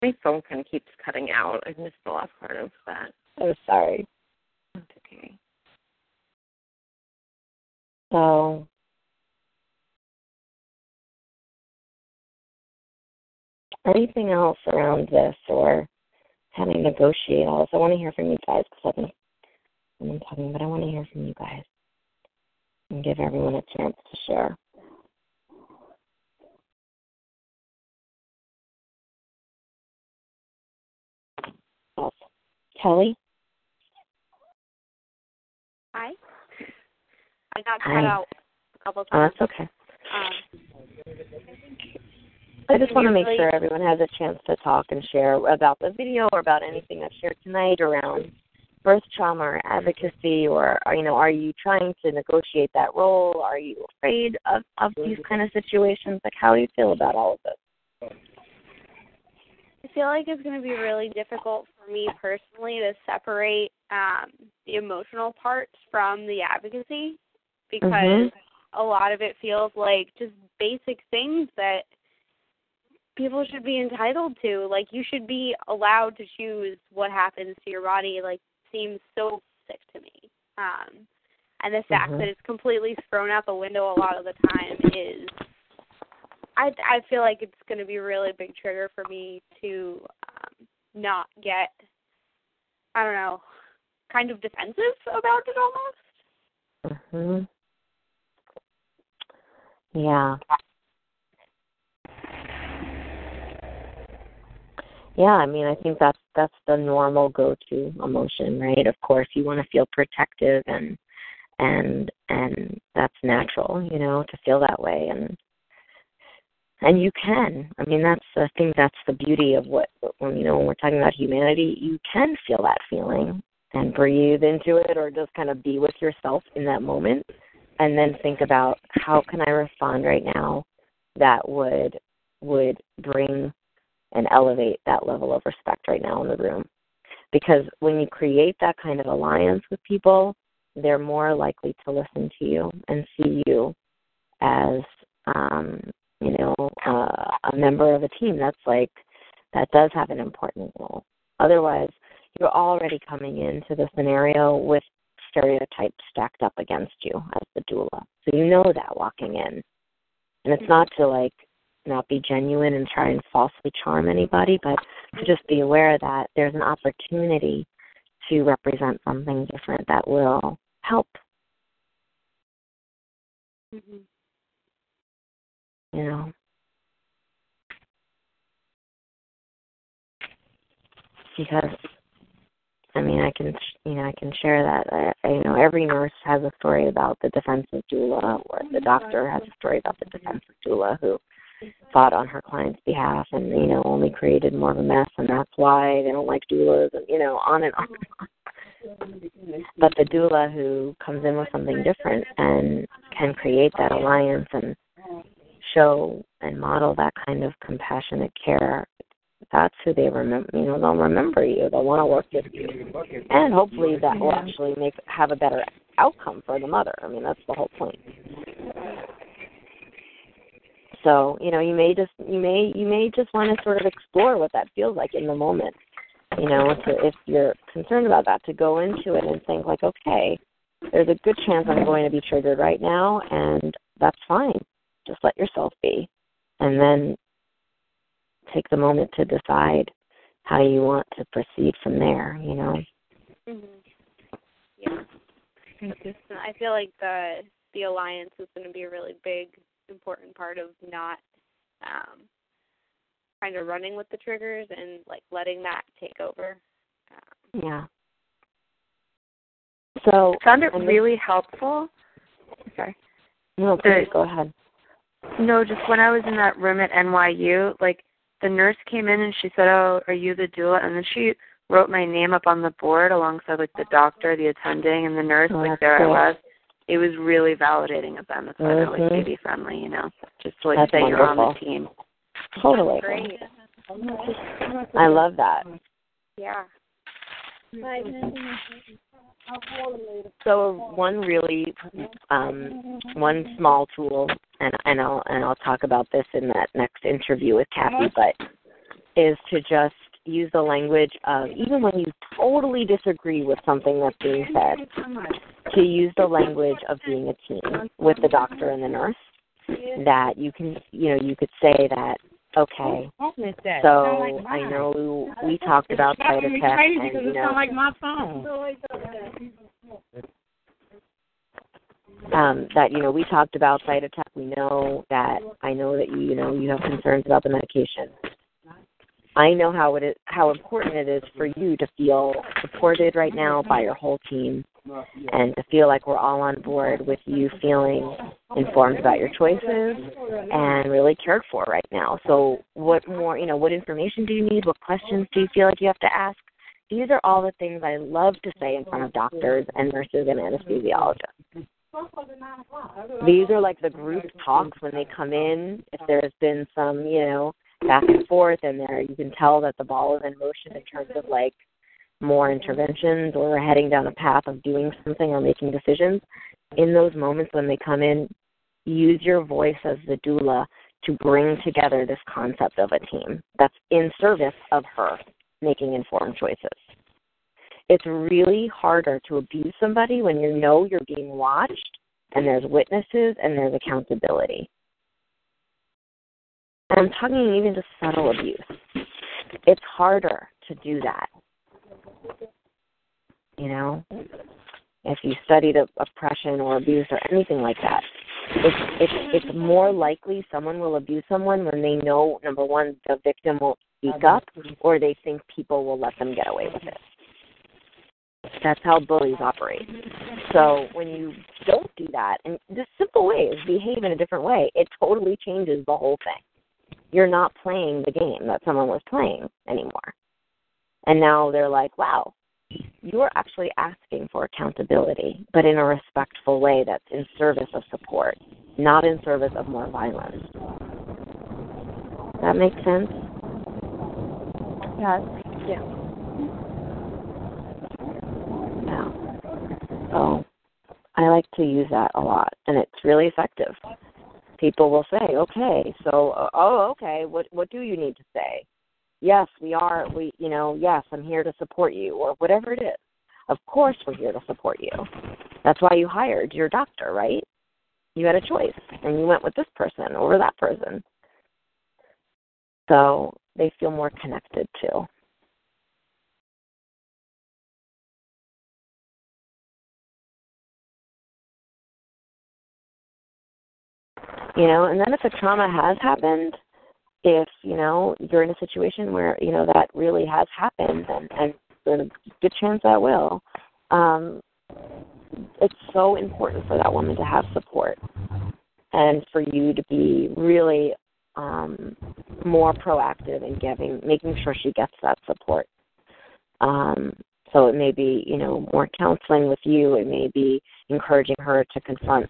My phone kind of keeps cutting out. I missed the last part of that. Oh, sorry. That's okay. So, anything else around this or having to negotiate all this? I want to hear from you guys because I've been, I've been talking, but I want to hear from you guys and give everyone a chance to share. Kelly? Hi. I got Hi. cut out a couple Oh, times. that's okay. Um, I just want to make sure everyone has a chance to talk and share about the video or about anything that's shared tonight around birth trauma or advocacy or, or you know are you trying to negotiate that role are you afraid of of these kind of situations like how do you feel about all of this I feel like it's going to be really difficult for me personally to separate um, the emotional parts from the advocacy because Mhm. a lot of it feels like just basic things that people should be entitled to. Like you should be allowed to choose what happens to your body. Like seems so sick to me. Um, and the fact Mhm. that it's completely thrown out the window a lot of the time is I I feel like it's going to be a really big trigger for me to um, not get I don't know kind of defensive about it almost. mhm yeah yeah i mean i think that's that's the normal go to emotion right? Of course you want to feel protective and and and that's natural you know to feel that way and and you can. I mean that's i think that's the beauty of what when you know when we're talking about humanity you can feel that feeling and breathe into it or just kind of be with yourself in that moment and then think about how can i respond right now that would would bring and elevate that level of respect right now in the room. Because when you create that kind of alliance with people they're more likely to listen to you and see you as um you know uh, a member of a team that's like that does have an important role. Otherwise you're already coming into the scenario with stereotypes stacked up against you as the doula. So you know that walking in. And it's not to like not be genuine and try and falsely charm anybody but to just be aware that there's an opportunity to represent something different that will help. Mm-hmm. you know. Because I mean I can you know I can share that. I, you know every nurse has a story about the defensive doula or the doctor has a story about the defensive doula who fought on her client's behalf and you know only created more of a mess and that's why they don't like doulas and you know on and on but the doula who comes in with something different and can create that alliance and show and model that kind of compassionate care, that's who they remember. You know, they'll remember you. They'll want to work with you, and hopefully that will actually make have a better outcome for the mother. I mean, that's the whole point. So you know, you may just you may you may just want to sort of explore what that feels like in the moment. You know, to, if you're concerned about that, to go into it and think like, okay, there's a good chance I'm going to be triggered right now, and that's fine. Just let yourself be, and then take the moment to decide how you want to proceed from there. You know. Mhm. Yeah. I feel like the the alliance is going to be a really big, important part of not um, kind of running with the triggers and like letting that take over. Um, Yeah. So I found it and really helpful. Sorry. No, please go ahead. No, just when I was in that room at NYU, like the nurse came in and she said, "Oh, are you the doula?" And then she wrote my name up on the board alongside like the doctor, the attending, and the nurse. Oh, like there cool. I was. It was really validating of them. That's why they're like Mhm. baby friendly, you know, just to like That's say you're on the team. Totally. great. I love that. Yeah. So one really um one small tool and and I'll and I'll talk about this in that next interview with Kathi, but is to just use the language of even when you totally disagree with something that's being said, to use the language of being a team with the doctor and the nurse. That you can you know, you could say that okay, so I know we talked about side effects and you know my phone. um, that you know we talked about side attack. We know that I know that you you know you have concerns about the medication. I know how it is how important it is for you to feel supported right now by your whole team and to feel like we're all on board with you feeling informed about your choices and really cared for right now. So what more, you know, what information do you need? What questions do you feel like you have to ask? These are all the things I love to say in front of doctors and nurses and anesthesiologists. These are like the group talks when they come in. If there's been some, you know, back and forth and there you can tell that the ball is in motion in terms of like more interventions or heading down a path of doing something or making decisions. In those moments when they come in, use your voice as the doula to bring together this concept of a team that's in service of her making informed choices. It's really harder to abuse somebody when you know you're being watched and there's witnesses and there's accountability. And I'm talking even just subtle abuse. It's harder to do that. You know, if you studied op- oppression or abuse or anything like that, it's it's it's more likely someone will abuse someone when they know number one the victim won't speak up or they think people will let them get away with it. That's how bullies operate. So when you don't do that, and the simple way is behave in a different way, it totally changes the whole thing. You're not playing the game that someone was playing anymore. And now they're like, wow, you are actually asking for accountability, but in a respectful way that's in service of support, not in service of more violence. That makes sense? Yes. Yeah. Yeah. So I like to use that a lot, and it's really effective. People will say, "Okay, so uh, oh, okay, what what do you need to say?" Yes, we are. We, you know, yes, I'm here to support you, or whatever it is. Of course, we're here to support you. That's why you hired your doctor, right? You had a choice, and you went with this person over that person. So they feel more connected too. You know and then if a trauma has happened if you know you're in a situation where you know that really has happened and and there's a good chance that will. Um it's so important for that woman to have support and for you to be really um more proactive in giving making sure she gets that support. Um so it may be you know more counseling with you. It may be encouraging her to confront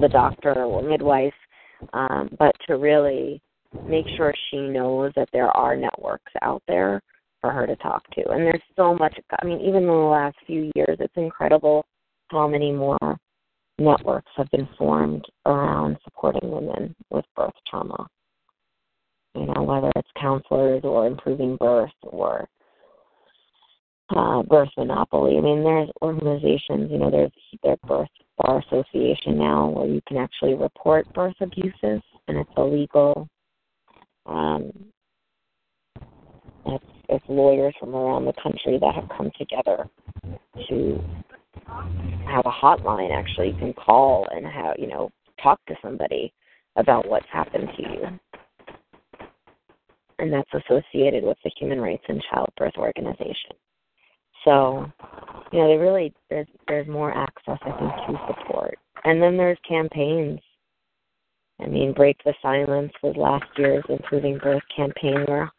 the doctor or midwife um, but to really make sure she knows that there are networks out there for her to talk to. And there's so much, I mean, even in the last few years, it's incredible how many more networks have been formed around supporting women with birth trauma. You know, whether it's counselors or improving birth or uh, birth monopoly. I mean, there's organizations, you know, there's their birth bar association now where you can actually report birth abuses and it's illegal. Um, it's, it's lawyers from around the country that have come together to have a hotline actually you can call and have you know talk to somebody about what's happened to you and that's associated with the human rights and childbirth organization so you know they really there's there's more access i think to support and then there's campaigns i mean break the silence was last year's improving birth campaign where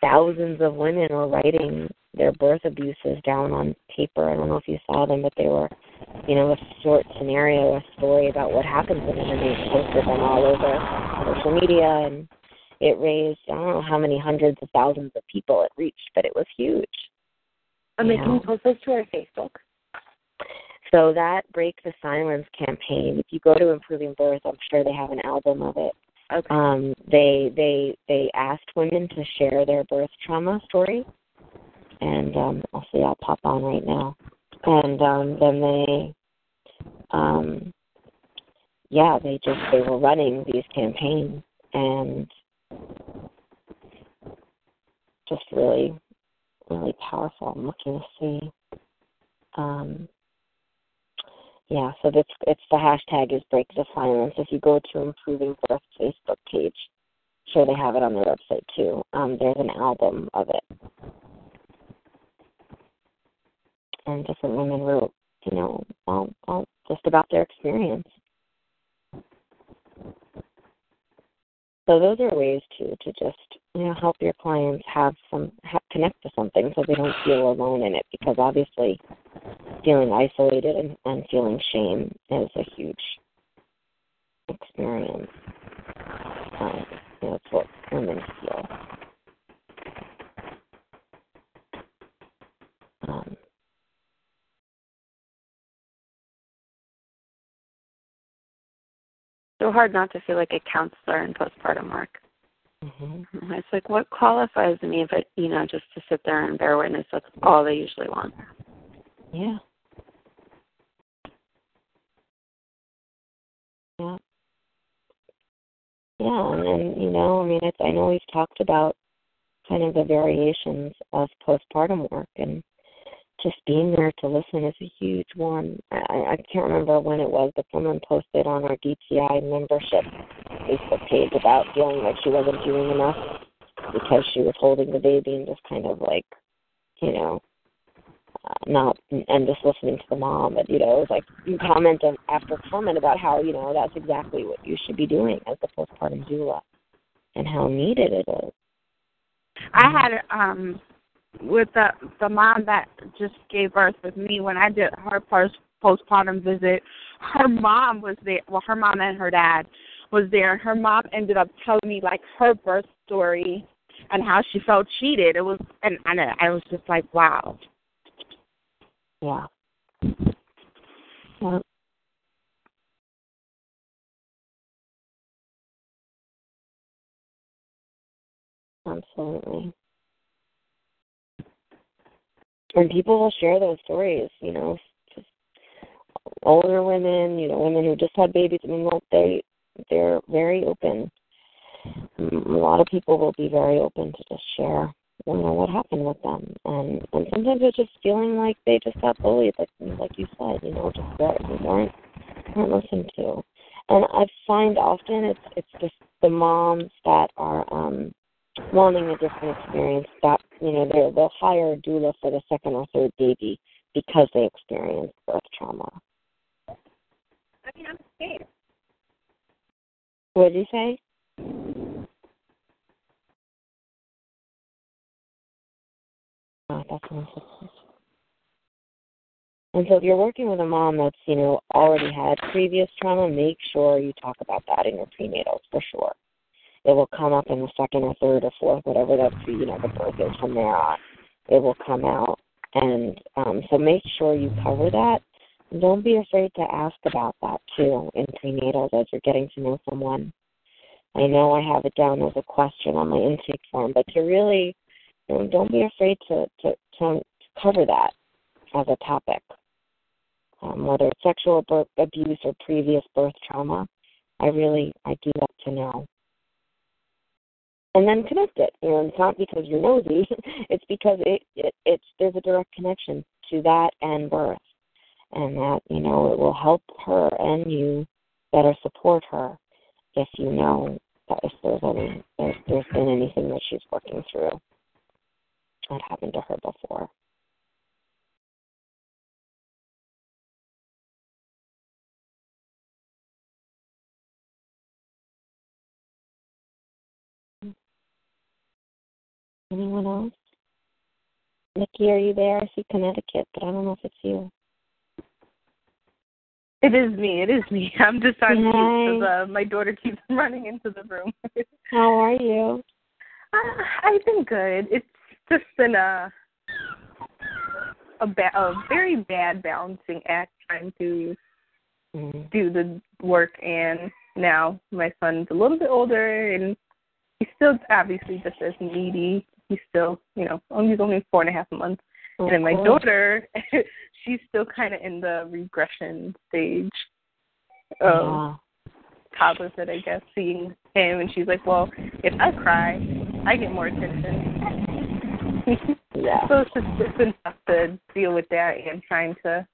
thousands of women were writing their birth abuses down on paper. I don't know if you saw them, but they were, you know, a short scenario, a story about what happened to them, and they posted them all over social media, and it raised I don't know how many hundreds of thousands of people it reached, but it was huge. And they can post those to our Facebook. So that Break the Silence campaign, if you go to Improving Birth, I'm sure they have an album of it. Okay. Um, they they they asked women to share their birth trauma story and um I'll see I'll pop on right now. And um then they um yeah, they just they were running these campaigns and just really really powerful. I'm looking to see. Um yeah, so that's it's the hashtag is break the silence. If you go to Improving Birth Facebook page, sure they have it on their website too. Um, there's an album of it and different women wrote, you know, all, all just about their experience. So those are ways to to just you know help your clients have some have, connect to something so they don't feel alone in it because obviously feeling isolated and, and feeling shame is a huge experience. Um, you know, it's what women feel. Um, so hard not to feel like a counselor in postpartum work. Mm-hmm. It's like what qualifies me, but you know, just to sit there and bear witness. That's all they usually want. Yeah. Yeah. Yeah, and, and you know, I mean, it's I know we've talked about kind of the variations of postpartum work, and just being there to listen is a huge one. I, I can't remember when it was, but someone posted on our DTI membership Facebook page about feeling like she wasn't doing enough because she was holding the baby and just kind of like, you know, uh, not and just listening to the mom. But you know, it was like you comment after comment about how you know that's exactly what you should be doing as the postpartum doula, and how needed it is. I had um with the the mom that just gave birth with me when I did her post postpartum visit. Her mom was there. Well, her mom and her dad was there. And her mom ended up telling me like her birth story and how she felt cheated. It was and and I was just like, wow. Yeah. Yeah. Absolutely. And people will share those stories, you know, just older women, you know, women who just had babies. I mean, look, they they're very open. Mm, A lot of people will be very open to just share, you know, what happened with them, and and sometimes it's just feeling like they just got bullied, like like you said, you know, just that they weren't weren't listened to. And I find often it's it's just the moms that are um wanting a different experience that you know they they'll hire a doula for the second or third baby because they experienced birth trauma. I mean, I'm scared. What did you say? Oh, that's one. And so if you're working with a mom that's, you know, already had previous trauma, make sure you talk about that in your prenatals for sure. It will come up in the second or third or fourth, whatever that you know the birth is from there on. It will come out, and um, so make sure you cover that. Don't be afraid to ask about that too in prenatals as you're getting to know someone. I know I have it down as a question on my intake form, but to really, you know, don't be afraid to to to cover that as a topic. Um, whether it's sexual abuse or previous birth trauma, I really I do like to know and then connect it. Know, it's not because you're nosy; [LAUGHS] it's because it, it it's there's a direct connection to that and birth, and that you know it will help her and you better support her if you know that if there's any if there's been anything that she's working through that happened to her before. Anyone else? Nikki, are you there? I see Connecticut, but I don't know if it's you. It is me. It is me. [LAUGHS] I'm just on mute because uh, my daughter keeps [LAUGHS] running into the room. [LAUGHS] How are you? Uh, I've been good. It's just been a a, ba- a very bad balancing act trying to Mm. do the work and now my son's a little bit older and he's still obviously just as needy. He's still, you know, oh, he's only four and a half months. Oh, and then my cool. daughter, [LAUGHS] she's still kind of in the regression stage of Yeah. toddlerhood, I guess, seeing him, and she's like, "Well, if I cry, I get more attention." [LAUGHS] Yeah. so it's just it's been tough to deal with that and trying to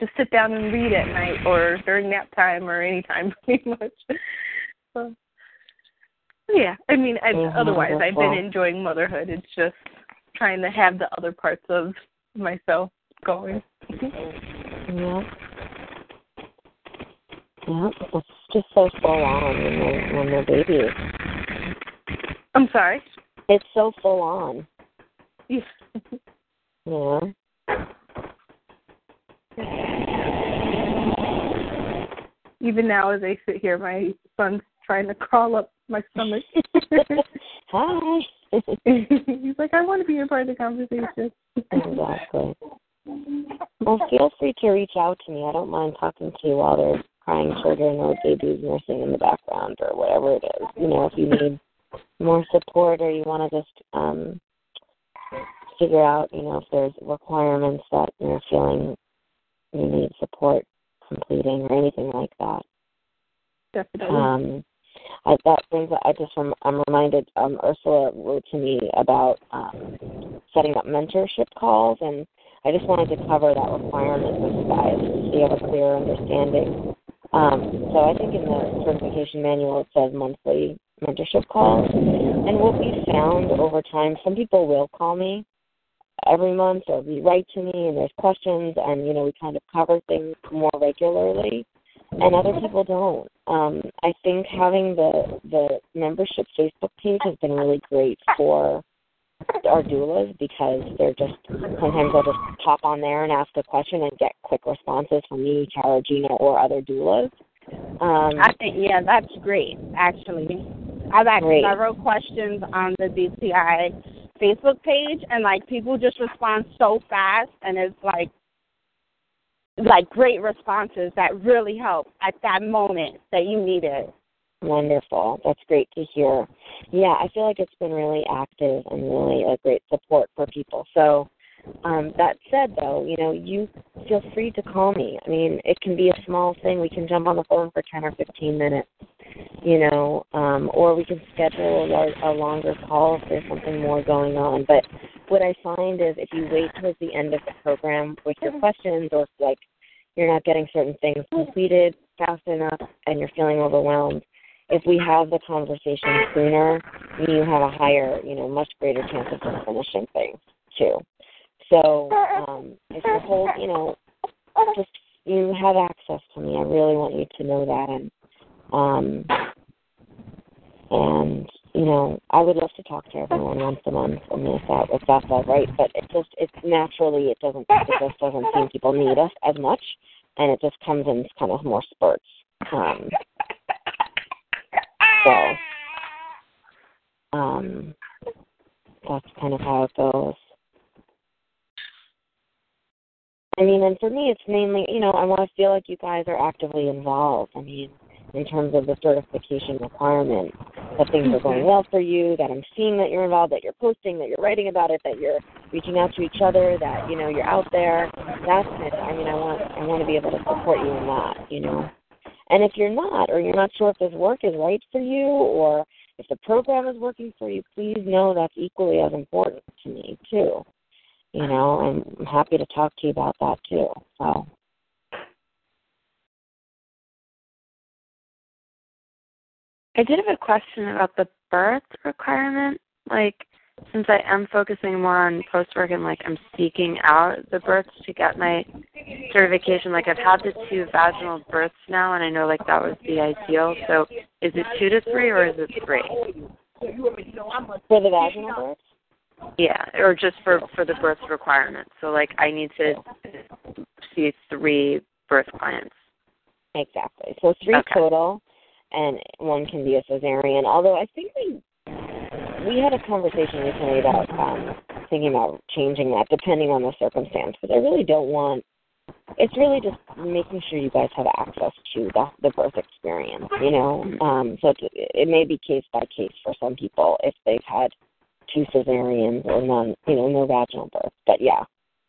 just sit down and read at night or during nap time or any time, [LAUGHS] pretty much. So, yeah, I mean, I, Mhm, otherwise, I've been enjoying motherhood. It's just trying to have the other parts of myself going. Yeah. Yeah. It's just so full on when they're when they're babies. I'm sorry. It's so full on. Yeah. Yeah. Even now, as I sit here, my son's trying to crawl up my stomach. [LAUGHS] Hi. [LAUGHS] He's like, I want to be a part of the conversation. exactly. Well, feel free to reach out to me. I don't mind talking to you while there's crying children or babies nursing in the background or whatever it is. You know, if you need more support or you want to just um figure out, you know, if there's requirements that you're feeling you need support completing or anything like that. Definitely. Um, I, that brings. I just rem, I'm reminded. Um, Ursula wrote to me about um, setting up mentorship calls, and I just wanted to cover that requirement with you guys so you have a clear understanding. Um, so I think in the certification manual it says monthly mentorship calls, and what we found over time, some people will call me every month or they write to me and there's questions and you know we kind of cover things more regularly and other people don't. Um, I think having the the membership Facebook page has been really great for our doulas because they're just sometimes they'll just pop on there and ask a question and get quick responses from me, Tara, Gina, or other doulas. Um, I think yeah, that's great. Actually, I've asked Great. several questions on the DTI Facebook page, and like people just respond so fast, and it's like like great responses that really help at that moment that you need it. Wonderful. That's great to hear. Yeah, I feel like it's been really active and really a great support for people. So, um, that said, though, you know, you feel free to call me. I mean, it can be a small thing. We can jump on the phone for 10 or 15 minutes, you know, um, or we can schedule a, a longer call if there's something more going on. But what I find is if you wait towards the end of the program with your questions or if, like, you're not getting certain things completed fast enough and you're feeling overwhelmed, if we have the conversation sooner, you have a higher, you know, much greater chance of finishing things too. So um, if you hold, you know, just you have access to me. I really want you to know that, and um, and you know, I would love to talk to everyone once a month, and if that if that's all right. But it just it's naturally it doesn't it just doesn't seem people need us as much, and it just comes in kind of more spurts. Um, so, um, that's kind of how it goes. I mean, and for me, it's mainly, you know, I want to feel like you guys are actively involved. I mean, in terms of the certification requirement, that things are going well for you, that I'm seeing that you're involved, that you're posting, that you're writing about it, that you're reaching out to each other, that you know you're out there. That's it. I mean, I want I want to be able to support you in that, you know. And if you're not, or you're not sure if this work is right for you, or if the program is working for you, please know that's equally as important to me too. You know, and I'm happy to talk to you about that too. So. I did have a question about the birth requirement. Like, since I am focusing more on post work and like I'm seeking out the births to get my certification, like I've had the two vaginal births now, and I know like that was the ideal. So, is it two to three or is it three? For the vaginal birth? Yeah, or just for for the birth requirement. So, like I need to see three birth clients. Exactly. So three Okay. total, and one can be a cesarean. Although I think we we had a conversation recently about um, thinking about changing that depending on the circumstance. Because I really don't want. It's really just making sure you guys have access to the the birth experience. You know, um, so it, it may be case by case for some people if they've had two cesareans or none. You know, no vaginal birth. But yeah,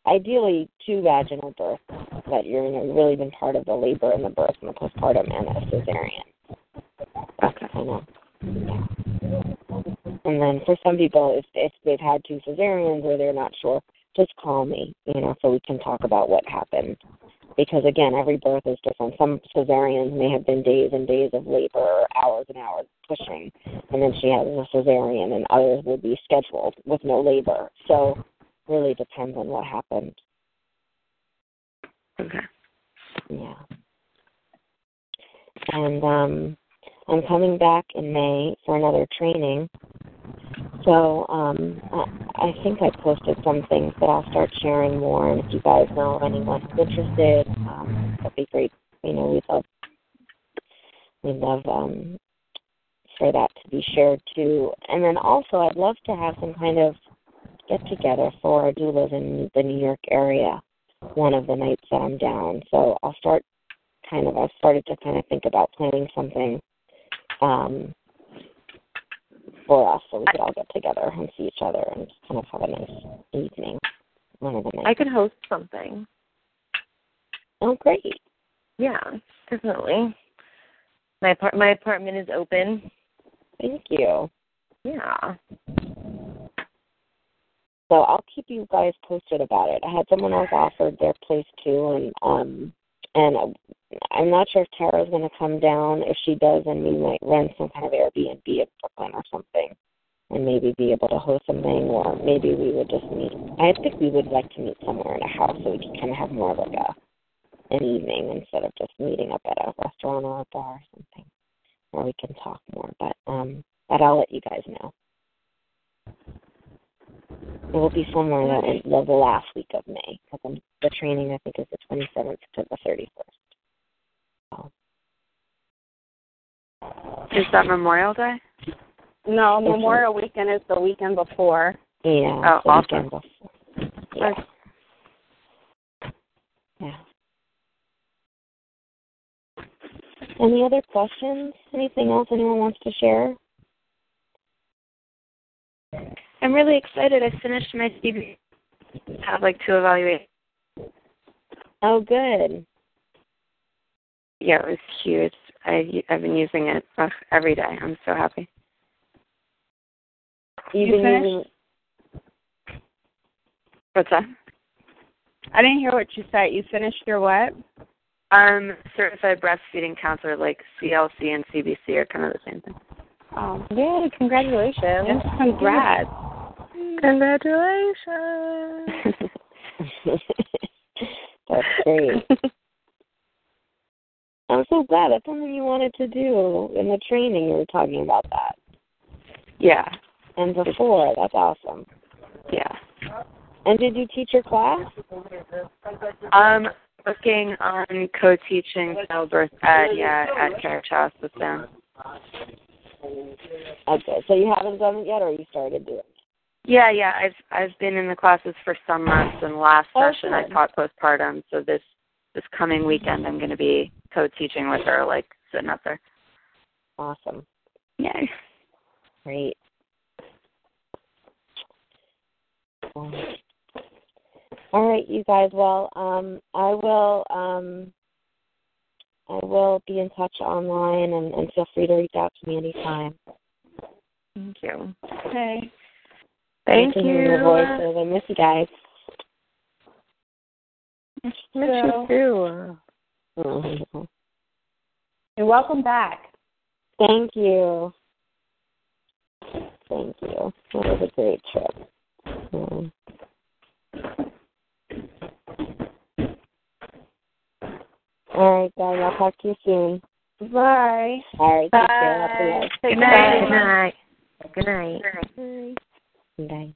ideally two vaginal births that you're you know, really been part of the labor and the birth and the postpartum and a cesarean. Okay. I know. And then for some people, if if they've had two cesareans or they're not sure, just call me, you know, so we can talk about what happened. Because again, every birth is different. Some cesareans may have been days and days of labor, or hours and hours pushing, and then she has a cesarean, and others will be scheduled with no labor. So, really depends on what happened. Okay. Yeah. And um I'm coming back in May for another training. So um I, I think I posted some things, but I'll start sharing more. And if you guys know of anyone who's interested, um, that'd be great. You know, we'd love we'd love um for that to be shared too. And then also, I'd love to have some kind of get together for our doulas in the New York area one of the nights that I'm down. So I'll start kind of I've started to kind of think about planning something um for us so we could all get together and see each other and kind of have a nice evening. One of the nights. I could host something. Oh great. Yeah, definitely. My apart- my apartment is open. Thank you. Yeah. So I'll keep you guys posted about it. I had someone else offered their place too, and um, and I'm not sure if Tara's going to come down. If she does, then we might rent some kind of Airbnb in Brooklyn or something, and maybe be able to host something, or maybe we would just meet. I think we would like to meet somewhere in a house so we can kind of have more of like a an evening instead of just meeting up at a restaurant or a bar or something, where we can talk more. But um, but I'll let you guys know. It will be somewhere in the, the last week of May because the training I think is the 27th to the 31st. So, Is that Memorial Day? No, It's a- Memorial Weekend is the weekend before. yeah. Oh, the awesome. weekend before. Yeah. Yeah. Any other questions? Anything else anyone wants to share? I'm really excited. I finished my CB. Have like two evaluations. Oh, good. Yeah, it was huge. I I've been using it ugh, every day. I'm so happy. You've You been finished? using What's that? I didn't hear what you said. You finished your what? Um, certified breastfeeding counselor, like CLC and CBC are kind of the same thing. Oh, Yay, congratulations. yes, congrats. Congratulations. [LAUGHS] That's great. [LAUGHS] I'm so glad that's something you wanted to do in the training. You were talking about that. Yeah. And before, that's awesome. Yeah. And did you teach your class? Um, working on co-teaching childbirth ed, yeah, at Carriage House with them. Okay, so you haven't done it yet, or you started doing it? Yeah, yeah. I've I've been in the classes for some months, and last Oh, session I taught postpartum. So this this coming weekend I'm going to be co-teaching with her, like sitting up there. Awesome. Yay. Great. All right, you guys. Well, um, I will. Um, I will be in touch online, and, and feel free to reach out to me anytime. Thank you. Okay. Thank Nice to Your you. voices. I miss you guys. Miss you too. Mhm. And welcome back. Thank you. Thank you. That was a great trip. Mm. All right, guys. I'll talk to you soon. Bye. All right. Take care. Have a Good night. Good night. Good night. Bye.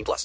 18 plus.